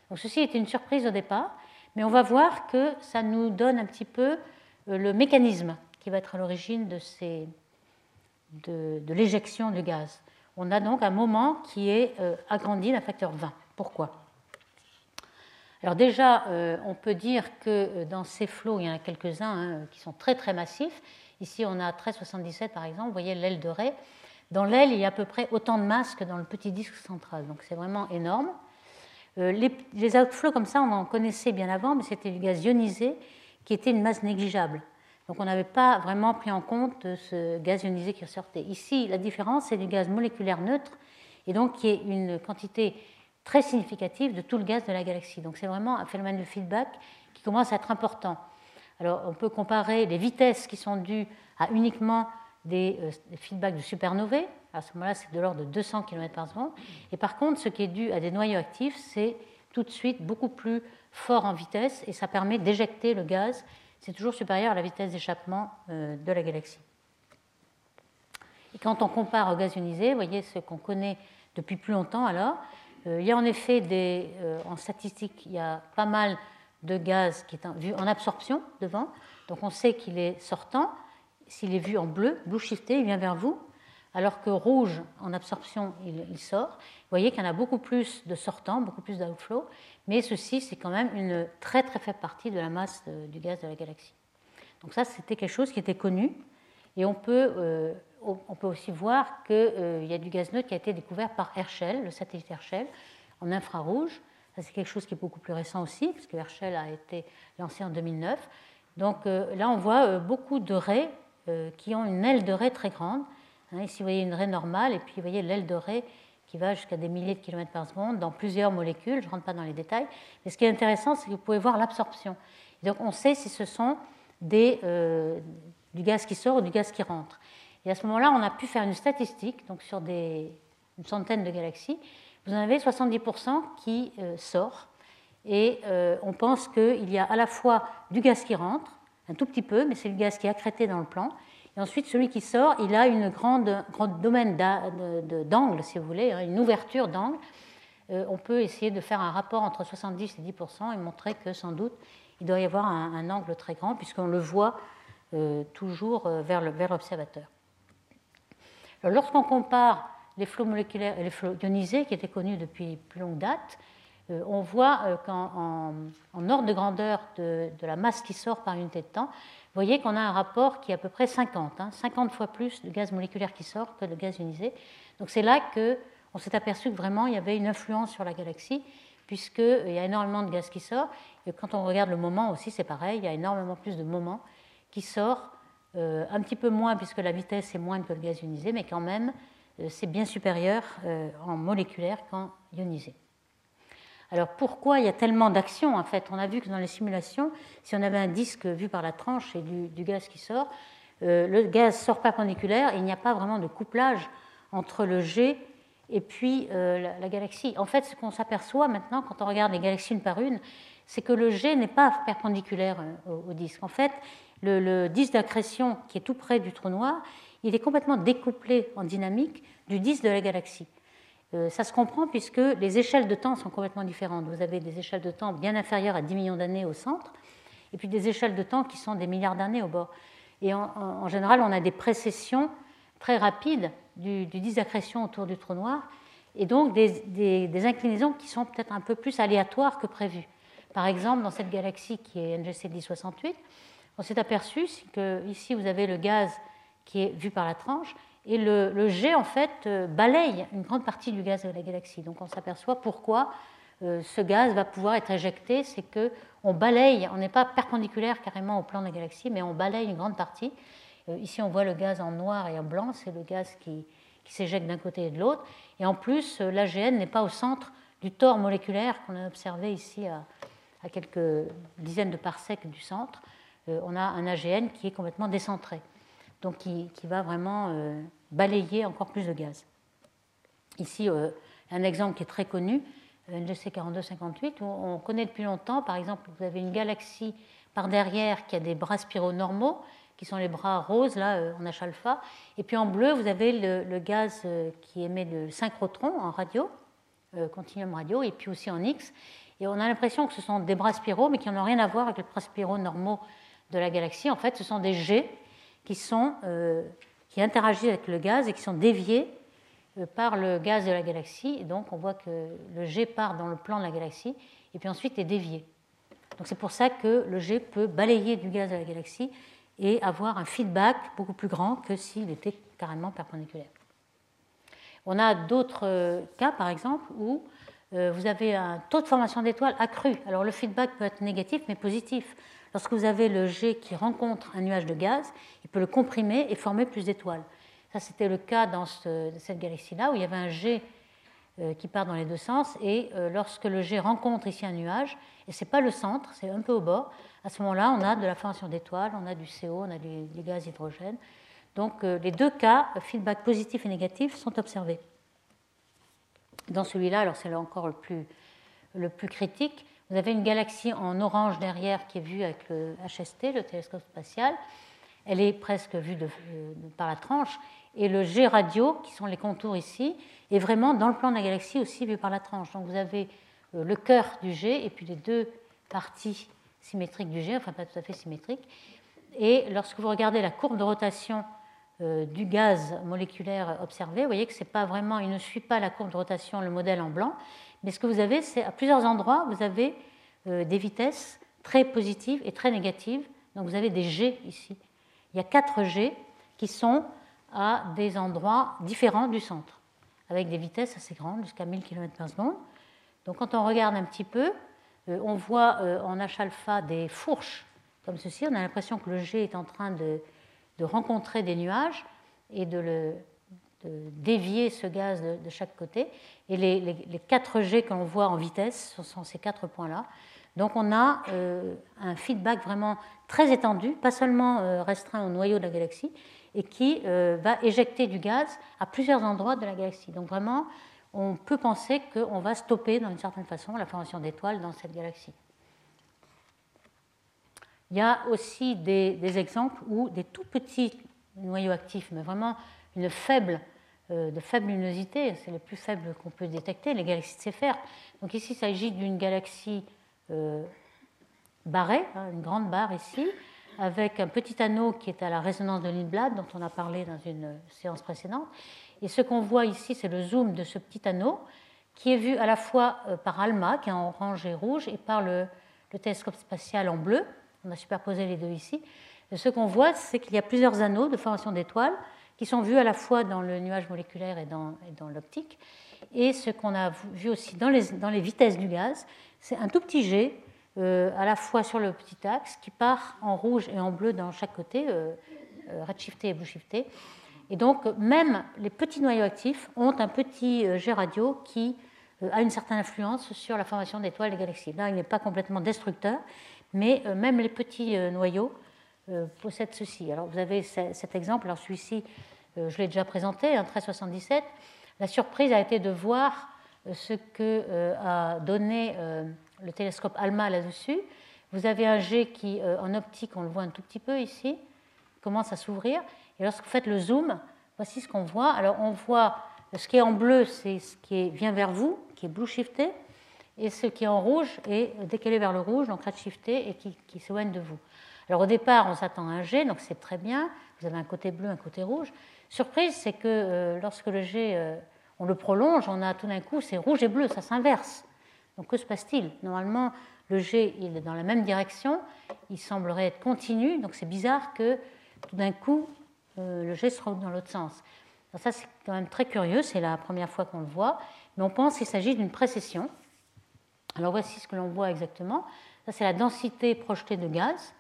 Speaker 2: Donc ceci était une surprise au départ, mais on va voir que ça nous donne un petit peu euh, le mécanisme qui va être à l'origine de, de l'éjection du gaz on a donc un moment qui est euh, agrandi d'un facteur 20. Pourquoi? Alors déjà, euh, on peut dire que euh, dans ces flots, il y en a quelques-uns hein, qui sont très très massifs. Ici, on a 1377 par exemple, vous voyez l'aile de Ray. Dans l'aile, il y a à peu près autant de masse que dans le petit disque central, donc c'est vraiment énorme. Les, les outflows comme ça, on en connaissait bien avant, mais c'était du gaz ionisé qui était une masse négligeable. Donc on n'avait pas vraiment pris en compte ce gaz ionisé qui ressortait. Ici, la différence, c'est du gaz moléculaire neutre, et donc qui est une quantité très significative de tout le gaz de la galaxie. Donc c'est vraiment un phénomène de feedback qui commence à être important. Alors on peut comparer les vitesses qui sont dues à uniquement des, euh, feedbacks de supernovae. À ce moment-là, c'est de l'ordre de 200 km par seconde. Et par contre, ce qui est dû à des noyaux actifs, c'est tout de suite beaucoup plus fort en vitesse et ça permet d'éjecter le gaz c'est toujours supérieur à la vitesse d'échappement euh, de la galaxie. Et quand on compare au gaz ionisé, vous voyez ce qu'on connaît depuis plus longtemps alors, il y a en effet des, euh, en statistique, il y a pas mal de gaz qui est vu en absorption devant, donc on sait qu'il est sortant. S'il est vu en bleu, blue shifté, il vient vers vous, alors que rouge en absorption, il, sort. Vous voyez qu'il y en a beaucoup plus de sortants, beaucoup plus d'outflow, mais ceci, c'est quand même une très très faible partie de la masse du gaz de la galaxie. Donc ça, c'était quelque chose qui était connu, et on peut, euh, on peut aussi voir qu'il euh, y a du gaz neutre qui a été découvert par Herschel, le satellite Herschel, en infrarouge. C'est quelque chose qui est beaucoup plus récent aussi, parce que Herschel a été lancé en 2009. Donc euh, là, on voit beaucoup de raies qui ont une aile de raie très grande, Hein, ici, vous voyez une raie normale, et puis vous voyez l'aile de raie qui va jusqu'à des milliers de kilomètres par seconde dans plusieurs molécules. Je ne rentre pas dans les détails. Mais ce qui est intéressant, c'est que vous pouvez voir l'absorption. Donc, on sait si ce sont des, euh, du gaz qui sort ou du gaz qui rentre. Et à ce moment-là, on a pu faire une statistique, donc sur des, une centaine de galaxies. Vous en avez 70% qui euh, sort. Et euh, on pense qu'il y a à la fois du gaz qui rentre, un tout petit peu, mais c'est le gaz qui est accrété dans le plan, et ensuite, celui qui sort, il a une grande, domaine d'angle, si vous voulez, hein, une ouverture d'angle. Euh, on peut essayer de faire un rapport entre 70 et 10% et montrer que sans doute, il doit y avoir un, angle très grand, puisqu'on le voit toujours vers l'observateur. Lorsqu'on compare les flots moléculaires et les flots ionisés, qui étaient connus depuis plus longue date, on voit qu'en ordre de grandeur de, la masse qui sort par unité de temps, vous voyez qu'on a un rapport qui est à peu près 50, 50 hein, fois plus de gaz moléculaire qui sort que de gaz ionisé. Donc c'est là qu'on s'est aperçu que vraiment il y avait une influence sur la galaxie, puisqu'il y a énormément de gaz qui sort. Et quand on regarde le moment aussi, c'est pareil, il y a énormément plus de moments qui sort, euh, un petit peu moins puisque la vitesse est moindre que le gaz ionisé, mais quand même, euh, c'est bien supérieur euh, en moléculaire qu'en ionisé. Alors pourquoi il y a tellement d'actions En fait, on a vu que dans les simulations, si on avait un disque vu par la tranche et du, gaz qui sort, le gaz sort perpendiculaire et il n'y a pas vraiment de couplage entre le G et puis la, galaxie. En fait, ce qu'on s'aperçoit maintenant quand on regarde les galaxies une par une, c'est que le G n'est pas perpendiculaire au, disque. En fait, le, disque d'accrétion qui est tout près du trou noir, il est complètement découplé en dynamique du disque de la galaxie. Euh, ça se comprend puisque les échelles de temps sont complètement différentes. Vous avez des échelles de temps bien inférieures à 10 millions d'années au centre, et puis des échelles de temps qui sont des milliards d'années au bord. Et en, général, on a des précessions très rapides du, disque d'accrétion autour du trou noir, et donc des, des inclinaisons qui sont peut-être un peu plus aléatoires que prévues. Par exemple, dans cette galaxie qui est NGC 1068, on s'est aperçu que ici vous avez le gaz qui est vu par la tranche et le, le, jet en fait euh, balaye une grande partie du gaz de la galaxie. Donc on s'aperçoit pourquoi euh, ce gaz va pouvoir être éjecté, c'est que on balaye, on n'est pas perpendiculaire carrément au plan de la galaxie, mais on balaye une grande partie. Euh, ici on voit le gaz en noir et en blanc, c'est le gaz qui, s'éjecte d'un côté et de l'autre. Et en plus, l'AGN n'est pas au centre du tore moléculaire qu'on a observé ici à quelques dizaines de parsecs du centre. Euh, on a un AGN qui est complètement décentré, donc qui, va vraiment euh, balayer encore plus de gaz. Ici, euh, un exemple qui est très connu, NGC 4258, où on connaît depuis longtemps, par exemple, vous avez une galaxie par derrière qui a des bras spiraux normaux, qui sont les bras roses, là, en H alpha, et puis en bleu, vous avez le, gaz qui émet le synchrotron en radio, continuum radio, et puis aussi en X. Et on a l'impression que ce sont des bras spiraux, mais qui n'ont rien à voir avec les bras spiraux normaux de la galaxie, en fait, ce sont des jets qui, euh, interagissent avec le gaz et qui sont déviés euh, par le gaz de la galaxie. Donc, on voit que le jet part dans le plan de la galaxie et puis ensuite est dévié. Donc, c'est pour ça que le jet peut balayer du gaz de la galaxie et avoir un feedback beaucoup plus grand que s'il était carrément perpendiculaire. On a d'autres euh, cas, par exemple, où vous avez un taux de formation d'étoiles accru. Alors le feedback peut être négatif mais positif. Lorsque vous avez le jet qui rencontre un nuage de gaz, il peut le comprimer et former plus d'étoiles. Ça, c'était le cas dans cette galaxie-là, où il y avait un jet euh, qui part dans les deux sens, et euh, lorsque le jet rencontre ici un nuage, et ce n'est pas le centre, c'est un peu au bord, à ce moment-là, on a de la formation d'étoiles, on a du CO, on a du, gaz hydrogène. Donc euh, les deux cas, feedback positif et négatif, sont observés. Dans celui-là, alors c'est encore le plus, le plus critique, vous avez une galaxie en orange derrière qui est vue avec le HST, le télescope spatial. Elle est presque vue par la tranche. Et le G radio, qui sont les contours ici, est vraiment dans le plan de la galaxie aussi vu par la tranche. Donc vous avez euh, le cœur du G et puis les deux parties symétriques du G, enfin pas tout à fait symétriques. Et lorsque vous regardez la courbe de rotation euh, du gaz moléculaire observé, vous voyez que c'est pas vraiment, il ne suit pas la courbe de rotation, le modèle en blanc, mais ce que vous avez, c'est à plusieurs endroits, vous avez euh, des vitesses très positives et très négatives. Donc vous avez des G ici. Il y a quatre G qui sont à des endroits différents du centre, avec des vitesses assez grandes, jusqu'à 1000 km par seconde. Donc quand on regarde un petit peu, euh, on voit euh, en H alpha des fourches comme ceci. On a l'impression que le G est en train de, rencontrer des nuages et de, le, dévier ce gaz de, chaque côté. Et les, les, 4 G que l'on voit en vitesse ce sont ces quatre points-là. Donc on a euh, un feedback vraiment très étendu, pas seulement euh, restreint au noyau de la galaxie, et qui euh, va éjecter du gaz à plusieurs endroits de la galaxie. Donc vraiment, on peut penser qu'on va stopper d'une certaine façon la formation d'étoiles dans cette galaxie. Il y a aussi des, exemples où des tout petits noyaux actifs, mais vraiment une faible de faible luminosité, c'est le plus faible qu'on peut détecter, les galaxies de Seyfert. Donc ici, il s'agit d'une galaxie euh, barrée, hein, une grande barre ici, avec un petit anneau qui est à la résonance de Lindblad, dont on a parlé dans une séance précédente. Et ce qu'on voit ici, c'est le zoom de ce petit anneau, qui est vu à la fois euh, par ALMA, qui est en orange et rouge, et par le, le télescope spatial en bleu. On a superposé les deux ici. Ce qu'on voit, c'est qu'il y a plusieurs anneaux de formation d'étoiles qui sont vus à la fois dans le nuage moléculaire et dans, l'optique. Et ce qu'on a vu aussi dans les, vitesses du gaz, c'est un tout petit jet à la fois sur le petit axe qui part en rouge et en bleu dans chaque côté, redshifté et blue shifté. Et donc, même les petits noyaux actifs ont un petit jet radio qui a une certaine influence sur la formation d'étoiles et galaxies. Là, il n'est pas complètement destructeur, mais même les petits noyaux possèdent ceci. Alors, vous avez cet exemple, alors celui-ci, je l'ai déjà présenté, un 1377. La surprise a été de voir ce que euh, a donné euh, le télescope ALMA là-dessus. Vous avez un jet qui, euh, en optique, on le voit un tout petit peu ici, commence à s'ouvrir. Et lorsque vous faites le zoom, voici ce qu'on voit. Alors on voit ce qui est en bleu, c'est ce qui vient vers vous, qui est blue shifté, et ce qui est en rouge est décalé vers le rouge, donc red shifté, et qui s'éloigne de vous. Alors au départ, on s'attend à un jet, donc c'est très bien. Vous avez un côté bleu, un côté rouge. Surprise, c'est que lorsque le jet on le prolonge, on a tout d'un coup, c'est rouge et bleu, ça s'inverse. Donc que se passe-t-il? Normalement, le jet il est dans la même direction, il semblerait être continu, donc c'est bizarre que tout d'un coup, euh, le jet se trouve dans l'autre sens. ça, c'est quand même très curieux, c'est la première fois qu'on le voit, mais on pense qu'il s'agit d'une précession. Alors voici ce que l'on voit exactement. Ça, c'est la densité projetée de gaz, euh,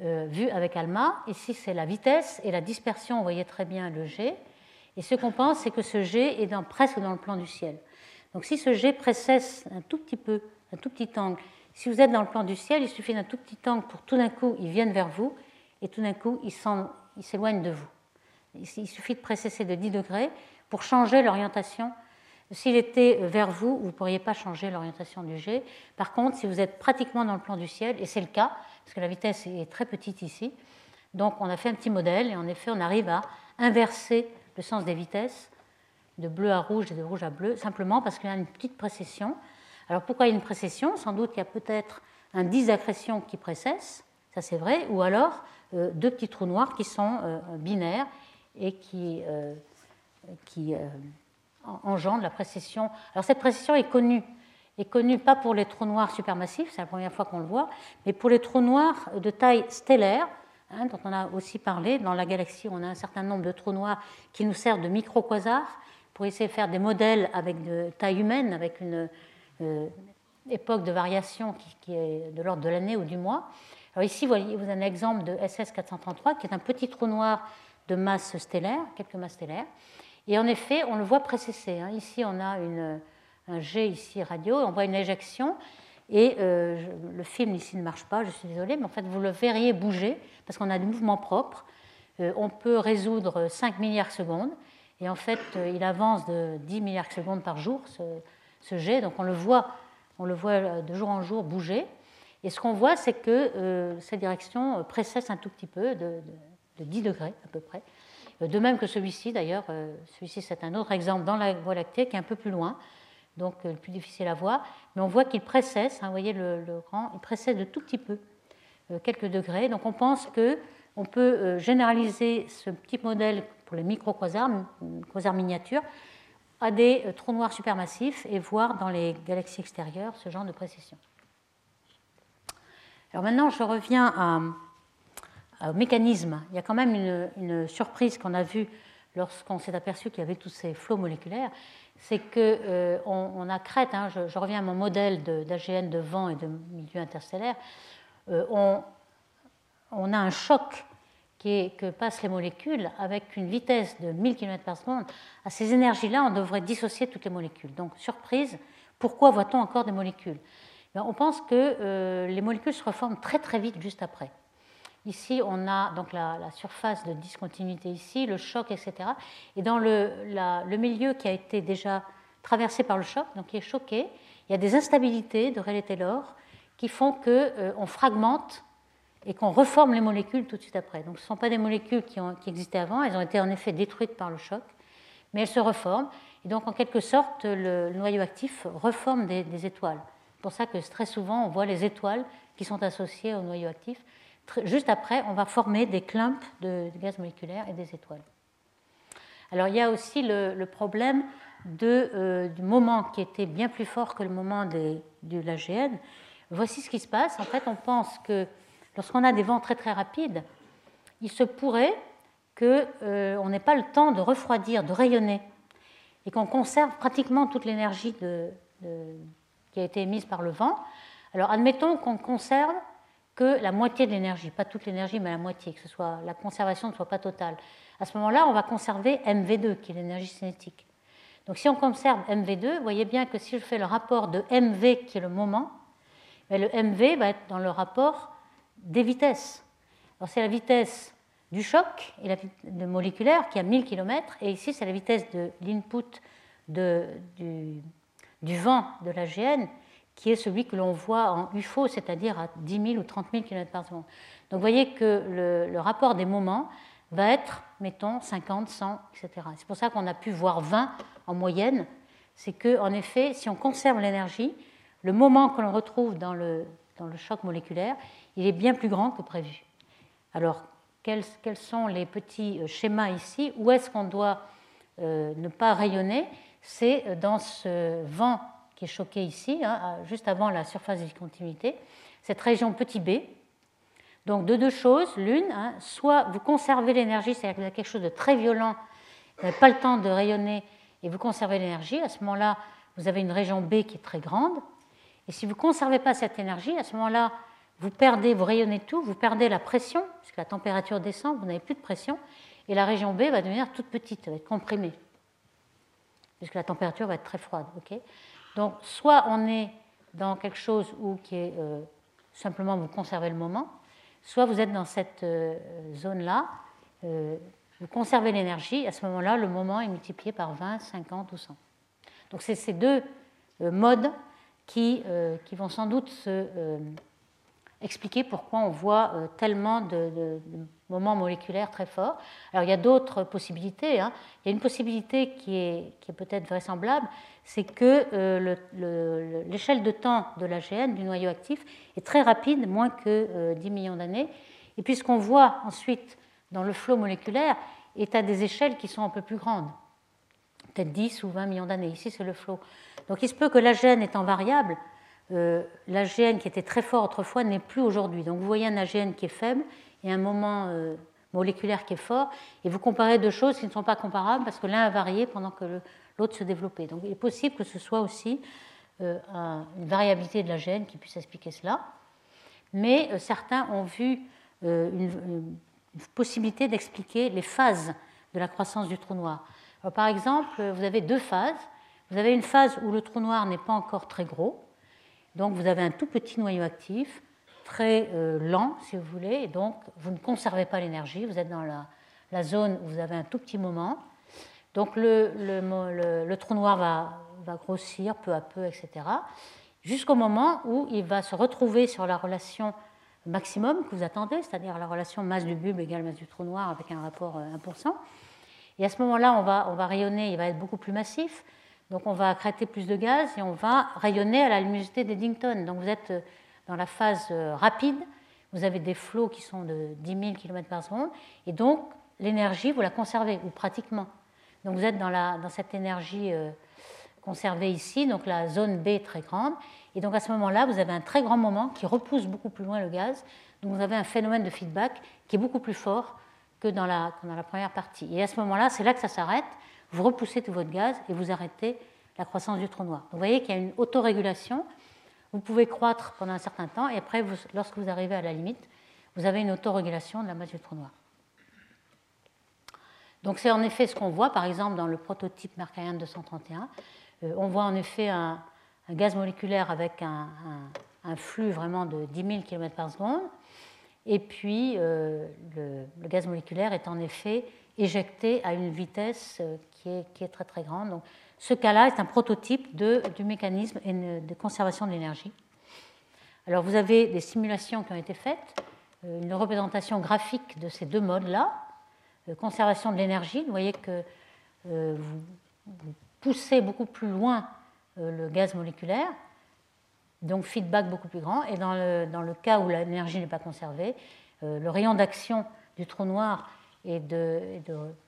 Speaker 2: vue avec ALMA. Ici, c'est la vitesse et la dispersion, vous voyez très bien le jet. Et ce qu'on pense, c'est que ce jet est presque dans le plan du ciel. Donc si ce jet précesse un tout petit peu, un tout petit angle, si vous êtes dans le plan du ciel, il suffit d'un tout petit angle pour tout d'un coup, il vienne vers vous, et tout d'un coup, il s'éloigne de vous. Il suffit de précesser de 10 degrés pour changer l'orientation. S'il était vers vous, vous ne pourriez pas changer l'orientation du jet. Par contre, si vous êtes pratiquement dans le plan du ciel, et c'est le cas, parce que la vitesse est très petite ici, donc on a fait un petit modèle, et en effet, on arrive à inverser le sens des vitesses, de bleu à rouge et de rouge à bleu, simplement parce qu'il y a une petite précession. Alors pourquoi il y a une précession? Sans doute qu'il y a peut-être un d'accrétion qui précesse, ça c'est vrai, ou alors euh, deux petits trous noirs qui sont euh, binaires et qui, euh, qui engendrent la précession. Alors cette précession est connue, est connue pas pour les trous noirs supermassifs, c'est la première fois qu'on le voit, mais pour les trous noirs de taille stellaire, Hein, dont on a aussi parlé. Dans la galaxie, on a un certain nombre de trous noirs qui nous servent de micro-quasars pour essayer de faire des modèles avec de taille humaine, avec une euh, époque de variation qui, est de l'ordre de l'année ou du mois. Alors ici, vous voyez, vous avez un exemple de SS 433, qui est un petit trou noir de masse stellaire, quelques masses stellaires. Et en effet, on le voit précesser. Hein. Ici, on a un jet ici radio, on voit une éjection et euh, le film ici ne marche pas, je suis désolée, mais en fait vous le verriez bouger parce qu'on a des mouvements propres. Euh, on peut résoudre 5 milliards de secondes et en fait euh, il avance de 10 milliards de secondes par jour ce, jet, donc on le voit, on le voit de jour en jour bouger. Et ce qu'on voit, c'est que cette direction précède un tout petit peu, de, de, 10 degrés à peu près. De même que celui-ci, d'ailleurs, celui-ci c'est un autre exemple dans la Voie lactée qui est un peu plus loin donc le plus difficile à voir, mais on voit qu'il précède, hein, vous voyez le, le, rang, il précède de tout petit peu, euh, quelques degrés. Donc on pense qu'on peut euh, généraliser ce petit modèle pour les micro-quasars, quasars miniatures, à des euh, trous noirs supermassifs et voir dans les galaxies extérieures ce genre de précession. Alors maintenant, je reviens au mécanisme. Il y a quand même une, surprise qu'on a vue lorsqu'on s'est aperçu qu'il y avait tous ces flots moléculaires, c'est qu'on euh, on a crête, hein, je, reviens à mon modèle d'AGN de, vent et de milieu interstellaire, euh, on, a un choc que passent les molécules avec une vitesse de 1000 km par seconde. À ces énergies-là, on devrait dissocier toutes les molécules. Donc, surprise, pourquoi voit-on encore des molécules? Ben, On pense que euh, les molécules se reforment très très vite juste après. Ici, on a donc la, surface de discontinuité ici, le choc, etc. Et dans le, milieu qui a été déjà traversé par le choc, donc qui est choqué, il y a des instabilités de Rayleigh-Taylor qui font qu'on euh, fragmente et qu'on reforme les molécules tout de suite après. Donc ce ne sont pas des molécules qui, existaient avant, elles ont été en effet détruites par le choc, mais elles se reforment. Et donc en quelque sorte, le, noyau actif reforme des étoiles. C'est pour ça que très souvent, on voit les étoiles qui sont associées au noyau actif juste après, on va former des clumps de, gaz moléculaire et des étoiles. Alors il y a aussi le, problème euh, du moment qui était bien plus fort que le moment de l'AGN. Voici ce qui se passe. En fait, on pense que lorsqu'on a des vents très très rapides, il se pourrait qu'on euh, n'ait pas le temps de refroidir, de rayonner, et qu'on conserve pratiquement toute l'énergie qui a été émise par le vent. Alors admettons qu'on conserve que la moitié de l'énergie, pas toute l'énergie, mais la moitié, que ce soit la conservation ne soit pas totale. À ce moment-là, on va conserver MV2, qui est l'énergie cinétique. Donc si on conserve MV2, vous voyez bien que si je fais le rapport de MV, qui est le moment, ben, le MV va être dans le rapport des vitesses. Alors c'est la vitesse du choc et la, de moléculaire qui a 1000 km, et ici c'est la vitesse de l'input du, du, vent de la GN, qui est celui que l'on voit en UFO, c'est-à-dire à 10 000 ou 30 000 km par seconde. Donc vous voyez que le, rapport des moments va être, mettons, 50, 100, etc. C'est pour ça qu'on a pu voir 20 en moyenne. C'est que, en effet, si on conserve l'énergie, le moment que l'on retrouve dans le, dans le choc moléculaire, il est bien plus grand que prévu. Alors, quels, quels sont les petits euh, schémas ici? Où est-ce qu'on doit euh, ne pas rayonner? C'est euh, dans ce vent qui est choqué ici, hein, juste avant la surface de discontinuité, cette région petit b. Donc, de deux choses, l'une, hein, soit vous conservez l'énergie, c'est-à-dire que vous avez quelque chose de très violent, vous n'avez pas le temps de rayonner et vous conservez l'énergie. À ce moment-là, vous avez une région B qui est très grande. Et si vous ne conservez pas cette énergie, à ce moment-là, vous perdez, vous rayonnez tout, vous perdez la pression, puisque la température descend, vous n'avez plus de pression, et la région B va devenir toute petite, elle va être comprimée, puisque la température va être très froide. Donc, soit on est dans quelque chose où qui est euh, simplement vous conservez le moment, soit vous êtes dans cette euh, zone-là, euh, vous conservez l'énergie, à ce moment-là, le moment est multiplié par 20, 50 ou 100. Donc, c'est ces deux modes qui, qui, vont sans doute se expliquer pourquoi on voit tellement de, moments moléculaires très forts. Alors il y a d'autres possibilités. Hein. Il y a une possibilité qui est, qui est peut-être vraisemblable, c'est que euh, l'échelle de temps de l'AGN, du noyau actif, est très rapide, moins que 10 euh, millions d'années. Et puis ce qu'on voit ensuite dans le flot moléculaire est à des échelles qui sont un peu plus grandes, peut-être 10 ou 20 millions d'années. Ici, c'est le flot. Donc il se peut que l'AGN étant variable, euh, l'AGN qui était très fort autrefois n'est plus aujourd'hui. Donc vous voyez un AGN qui est faible et un moment moléculaire qui est fort, et vous comparez deux choses qui ne sont pas comparables parce que l'un a varié pendant que l'autre se développait. Donc il est possible que ce soit aussi euh, une variabilité de l'AGN qui puisse expliquer cela. Mais certains ont vu une, possibilité d'expliquer les phases de la croissance du trou noir. par exemple, vous avez deux phases. Vous avez une phase où le trou noir n'est pas encore très gros, donc vous avez un tout petit noyau actif, très euh, lent si vous voulez, et donc vous ne conservez pas l'énergie, vous êtes dans la, zone où vous avez un tout petit moment. Donc le, trou noir va, grossir peu à peu, etc. Jusqu'au moment où il va se retrouver sur la relation maximum que vous attendez, c'est-à-dire la relation masse du bulbe égale masse du trou noir avec un rapport 1%. Euh, et à ce moment-là, on va, on va rayonner, il va être beaucoup plus massif. Donc on va accréter plus de gaz et on va rayonner à la luminosité d'Eddington. Donc vous êtes euh, dans la phase euh, rapide, vous avez des flots qui sont de 10 000 km par seconde, et donc l'énergie, vous la conservez, ou pratiquement. Donc vous êtes dans, cette énergie euh, conservée ici, donc la zone B très grande, et donc à ce moment-là, vous avez un très grand moment qui repousse beaucoup plus loin le gaz, donc vous avez un phénomène de feedback qui est beaucoup plus fort que dans la, que dans la première partie. Et à ce moment-là, c'est là que ça s'arrête, vous repoussez tout votre gaz et vous arrêtez la croissance du trou noir. vous voyez qu'il y a une autorégulation. Vous pouvez croître pendant un certain temps et après, lorsque vous arrivez à la limite, vous avez une autorégulation de la masse du trou noir. Donc c'est en effet ce qu'on voit, par exemple, dans le prototype Mercarian 231. Euh, on voit en effet un, gaz moléculaire avec un, flux vraiment de 10 000 km par seconde. Et puis, euh, le, gaz moléculaire est en effet éjecté à une vitesse euh, qui est, qui est très très grande. Donc, ce cas-là est un prototype du mécanisme de conservation de l'énergie. Alors vous avez des simulations qui ont été faites, une représentation graphique de ces deux modes-là, conservation de l'énergie. Vous voyez que vous, poussez beaucoup plus loin le gaz moléculaire, donc feedback beaucoup plus grand. Et dans le, dans le cas où l'énergie n'est pas conservée, le rayon d'action du trou noir et, de,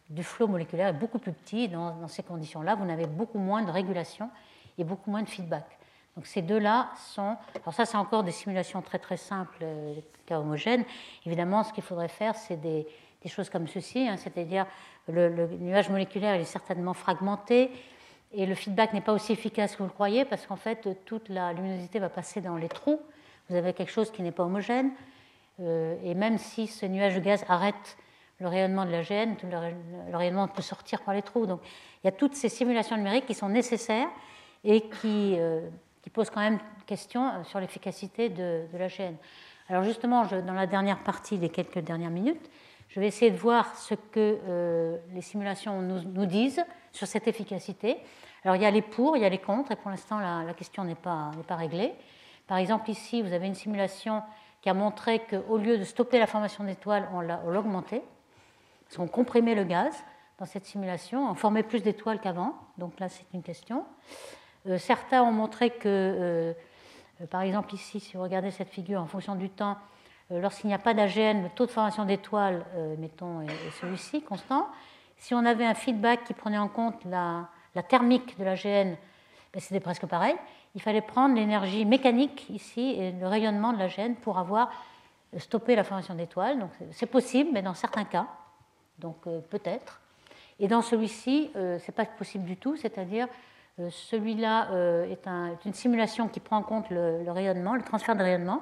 Speaker 2: du flot moléculaire est beaucoup plus petit. Dans, ces conditions-là, vous n'avez beaucoup moins de régulation et beaucoup moins de feedback. Donc ces deux-là sont... Alors ça, c'est encore des simulations très très simples, euh, cas homogènes. Évidemment, ce qu'il faudrait faire, c'est des, des, choses comme ceci, hein, c'est-à-dire le, le, nuage moléculaire est certainement fragmenté et le feedback n'est pas aussi efficace que vous le croyez parce qu'en fait, toute la luminosité va passer dans les trous vous avez quelque chose qui n'est pas homogène. et même si ce nuage de gaz arrête le rayonnement de la gêne, le, rayonnement peut sortir par les trous. Donc il y a toutes ces simulations numériques qui sont nécessaires et qui, qui posent quand même question sur l'efficacité de, la gêne. Alors justement, dans la dernière partie des quelques dernières minutes, je vais essayer de voir ce que euh, les simulations nous, disent sur cette efficacité. Alors il y a les pour, il y a les contre, et pour l'instant la, question n'est pas, pas réglée. Par exemple, ici, vous avez une simulation qui a montré qu'au lieu de stopper la formation d'étoiles, on l'a augmenté, parce qu'on comprimait le gaz dans cette simulation, on formait plus d'étoiles qu'avant, donc là c'est une question. Euh, certains ont montré que, euh, par exemple ici, si vous regardez cette figure, en fonction du temps, lorsqu'il n'y a pas d'AGN, le taux de formation d'étoiles, euh, mettons, est, celui-ci, constant. Si on avait un feedback qui prenait en compte la, thermique de l'AGN, ben c'était presque pareil. Il fallait prendre l'énergie mécanique ici et le rayonnement de l'AGN pour avoir stoppé la formation d'étoiles. Donc c'est possible, mais dans certains cas. Donc euh, peut-être. Et dans celui-ci, ce n'est pas possible du tout, c'est-à-dire celui-là est, une simulation qui prend en compte le rayonnement, le transfert de rayonnement.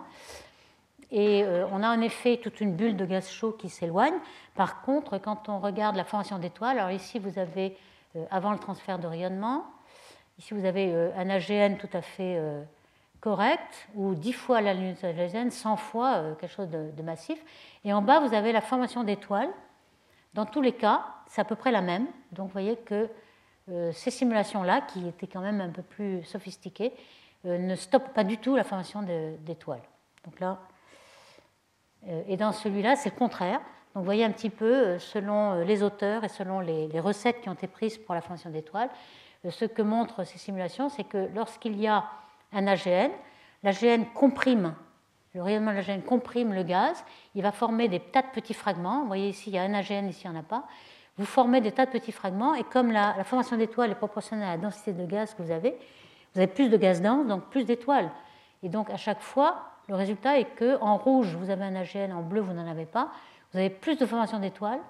Speaker 2: Et euh, on a en effet toute une bulle de gaz chaud qui s'éloigne. Par contre, quand on regarde la formation d'étoiles, alors ici vous avez, euh, avant le transfert de rayonnement, ici vous avez euh, un AGN tout à fait correct, ou 10 fois la luminosité AGN, 100 fois quelque chose de, massif. Et en bas, vous avez la formation d'étoiles. Dans tous les cas, c'est à peu près la même. Donc vous voyez que ces simulations-là, qui étaient quand même un peu plus sophistiquées, ne stoppent pas du tout la formation d'étoiles. Donc là, et dans celui-là, c'est le contraire. Donc vous voyez un petit peu, euh, selon euh, les auteurs et selon les, recettes qui ont été prises pour la formation d'étoiles, ce que montrent ces simulations, c'est que lorsqu'il y a un AGN, l'AGN comprime, le rayonnement de l'AGN comprime le gaz, il va former des tas de petits fragments. Vous voyez ici, il y a un AGN, ici, il n'y en a pas. Vous formez des tas de petits fragments, et comme la, la formation d'étoiles est proportionnelle à la densité de gaz que vous avez, vous avez plus de gaz dense, donc plus d'étoiles. Et donc à chaque fois, le résultat est que en rouge, vous avez un AGN, en bleu, vous n'en avez pas. Vous avez plus de formation d'étoiles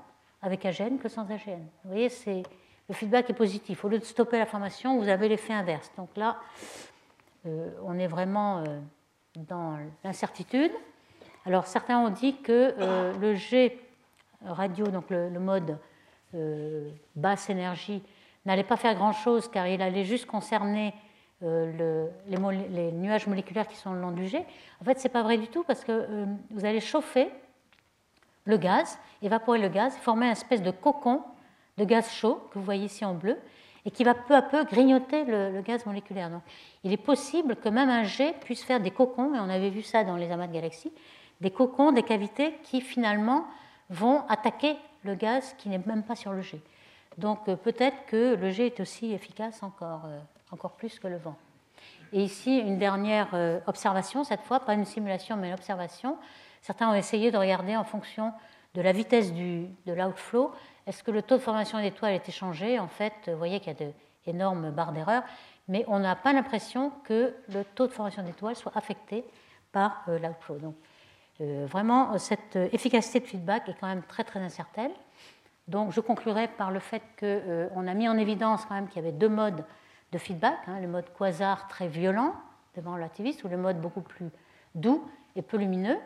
Speaker 2: avec AGN que sans AGN. Vous voyez, c'est, le feedback est positif. Au lieu de stopper la formation, vous avez l'effet inverse. Donc là, euh, on est vraiment euh, dans l'incertitude. Alors certains ont dit que euh, le G radio, donc le mode basse énergie, n'allait pas faire grand-chose car il allait juste concerner euh, les, nuages moléculaires qui sont le long du jet. En fait, ce n'est pas vrai du tout parce que euh, vous allez chauffer le gaz, évaporer le gaz, former une espèce de cocon de gaz chaud que vous voyez ici en bleu et qui va peu à peu grignoter le, gaz moléculaire. Donc, il est possible que même un jet puisse faire des cocons, et on avait vu ça dans les amas de galaxies, des cocons, des cavités qui finalement vont attaquer le gaz qui n'est même pas sur le jet. Donc euh, peut-être que le jet est aussi efficace encore encore plus que le vent. Et ici, une dernière euh, observation, cette fois, pas une simulation, mais une observation. Certains ont essayé de regarder en fonction de la vitesse de l'outflow, est-ce que le taux de formation d'étoiles était changé En fait, vous voyez qu'il y a d'énormes barres d'erreur, mais on n'a pas l'impression que le taux de formation d'étoiles soit affecté par euh, l'outflow. Donc, euh, vraiment, cette efficacité de feedback est quand même très très incertaine. Donc, je conclurai par le fait qu'on a mis en évidence quand même qu'il y avait deux modes de feedback, hein, le mode quasar très violent devant relativiste ou le mode beaucoup plus doux et peu lumineux,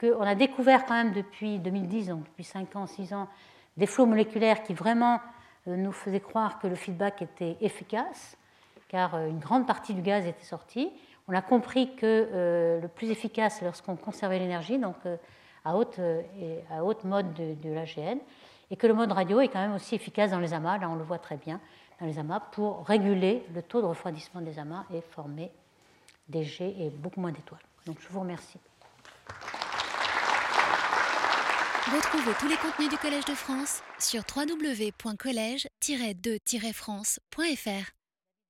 Speaker 2: qu'on a découvert quand même depuis 2010, donc depuis 5 ans, 6 ans, des flots moléculaires qui vraiment euh, nous faisaient croire que le feedback était efficace, car euh, une grande partie du gaz était sortie. On a compris que euh, le plus efficace, c'est lorsqu'on conservait l'énergie, donc à, haute, à haute mode de, de l'AGN, et que le mode radio est quand même aussi efficace dans les amas, là on le voit très bien dans les amas pour réguler le taux de refroidissement des amas et former des jets et beaucoup moins d'étoiles. Donc je vous remercie.
Speaker 1: Retrouvez tous les contenus du Collège de France sur www.colège-2-france.fr.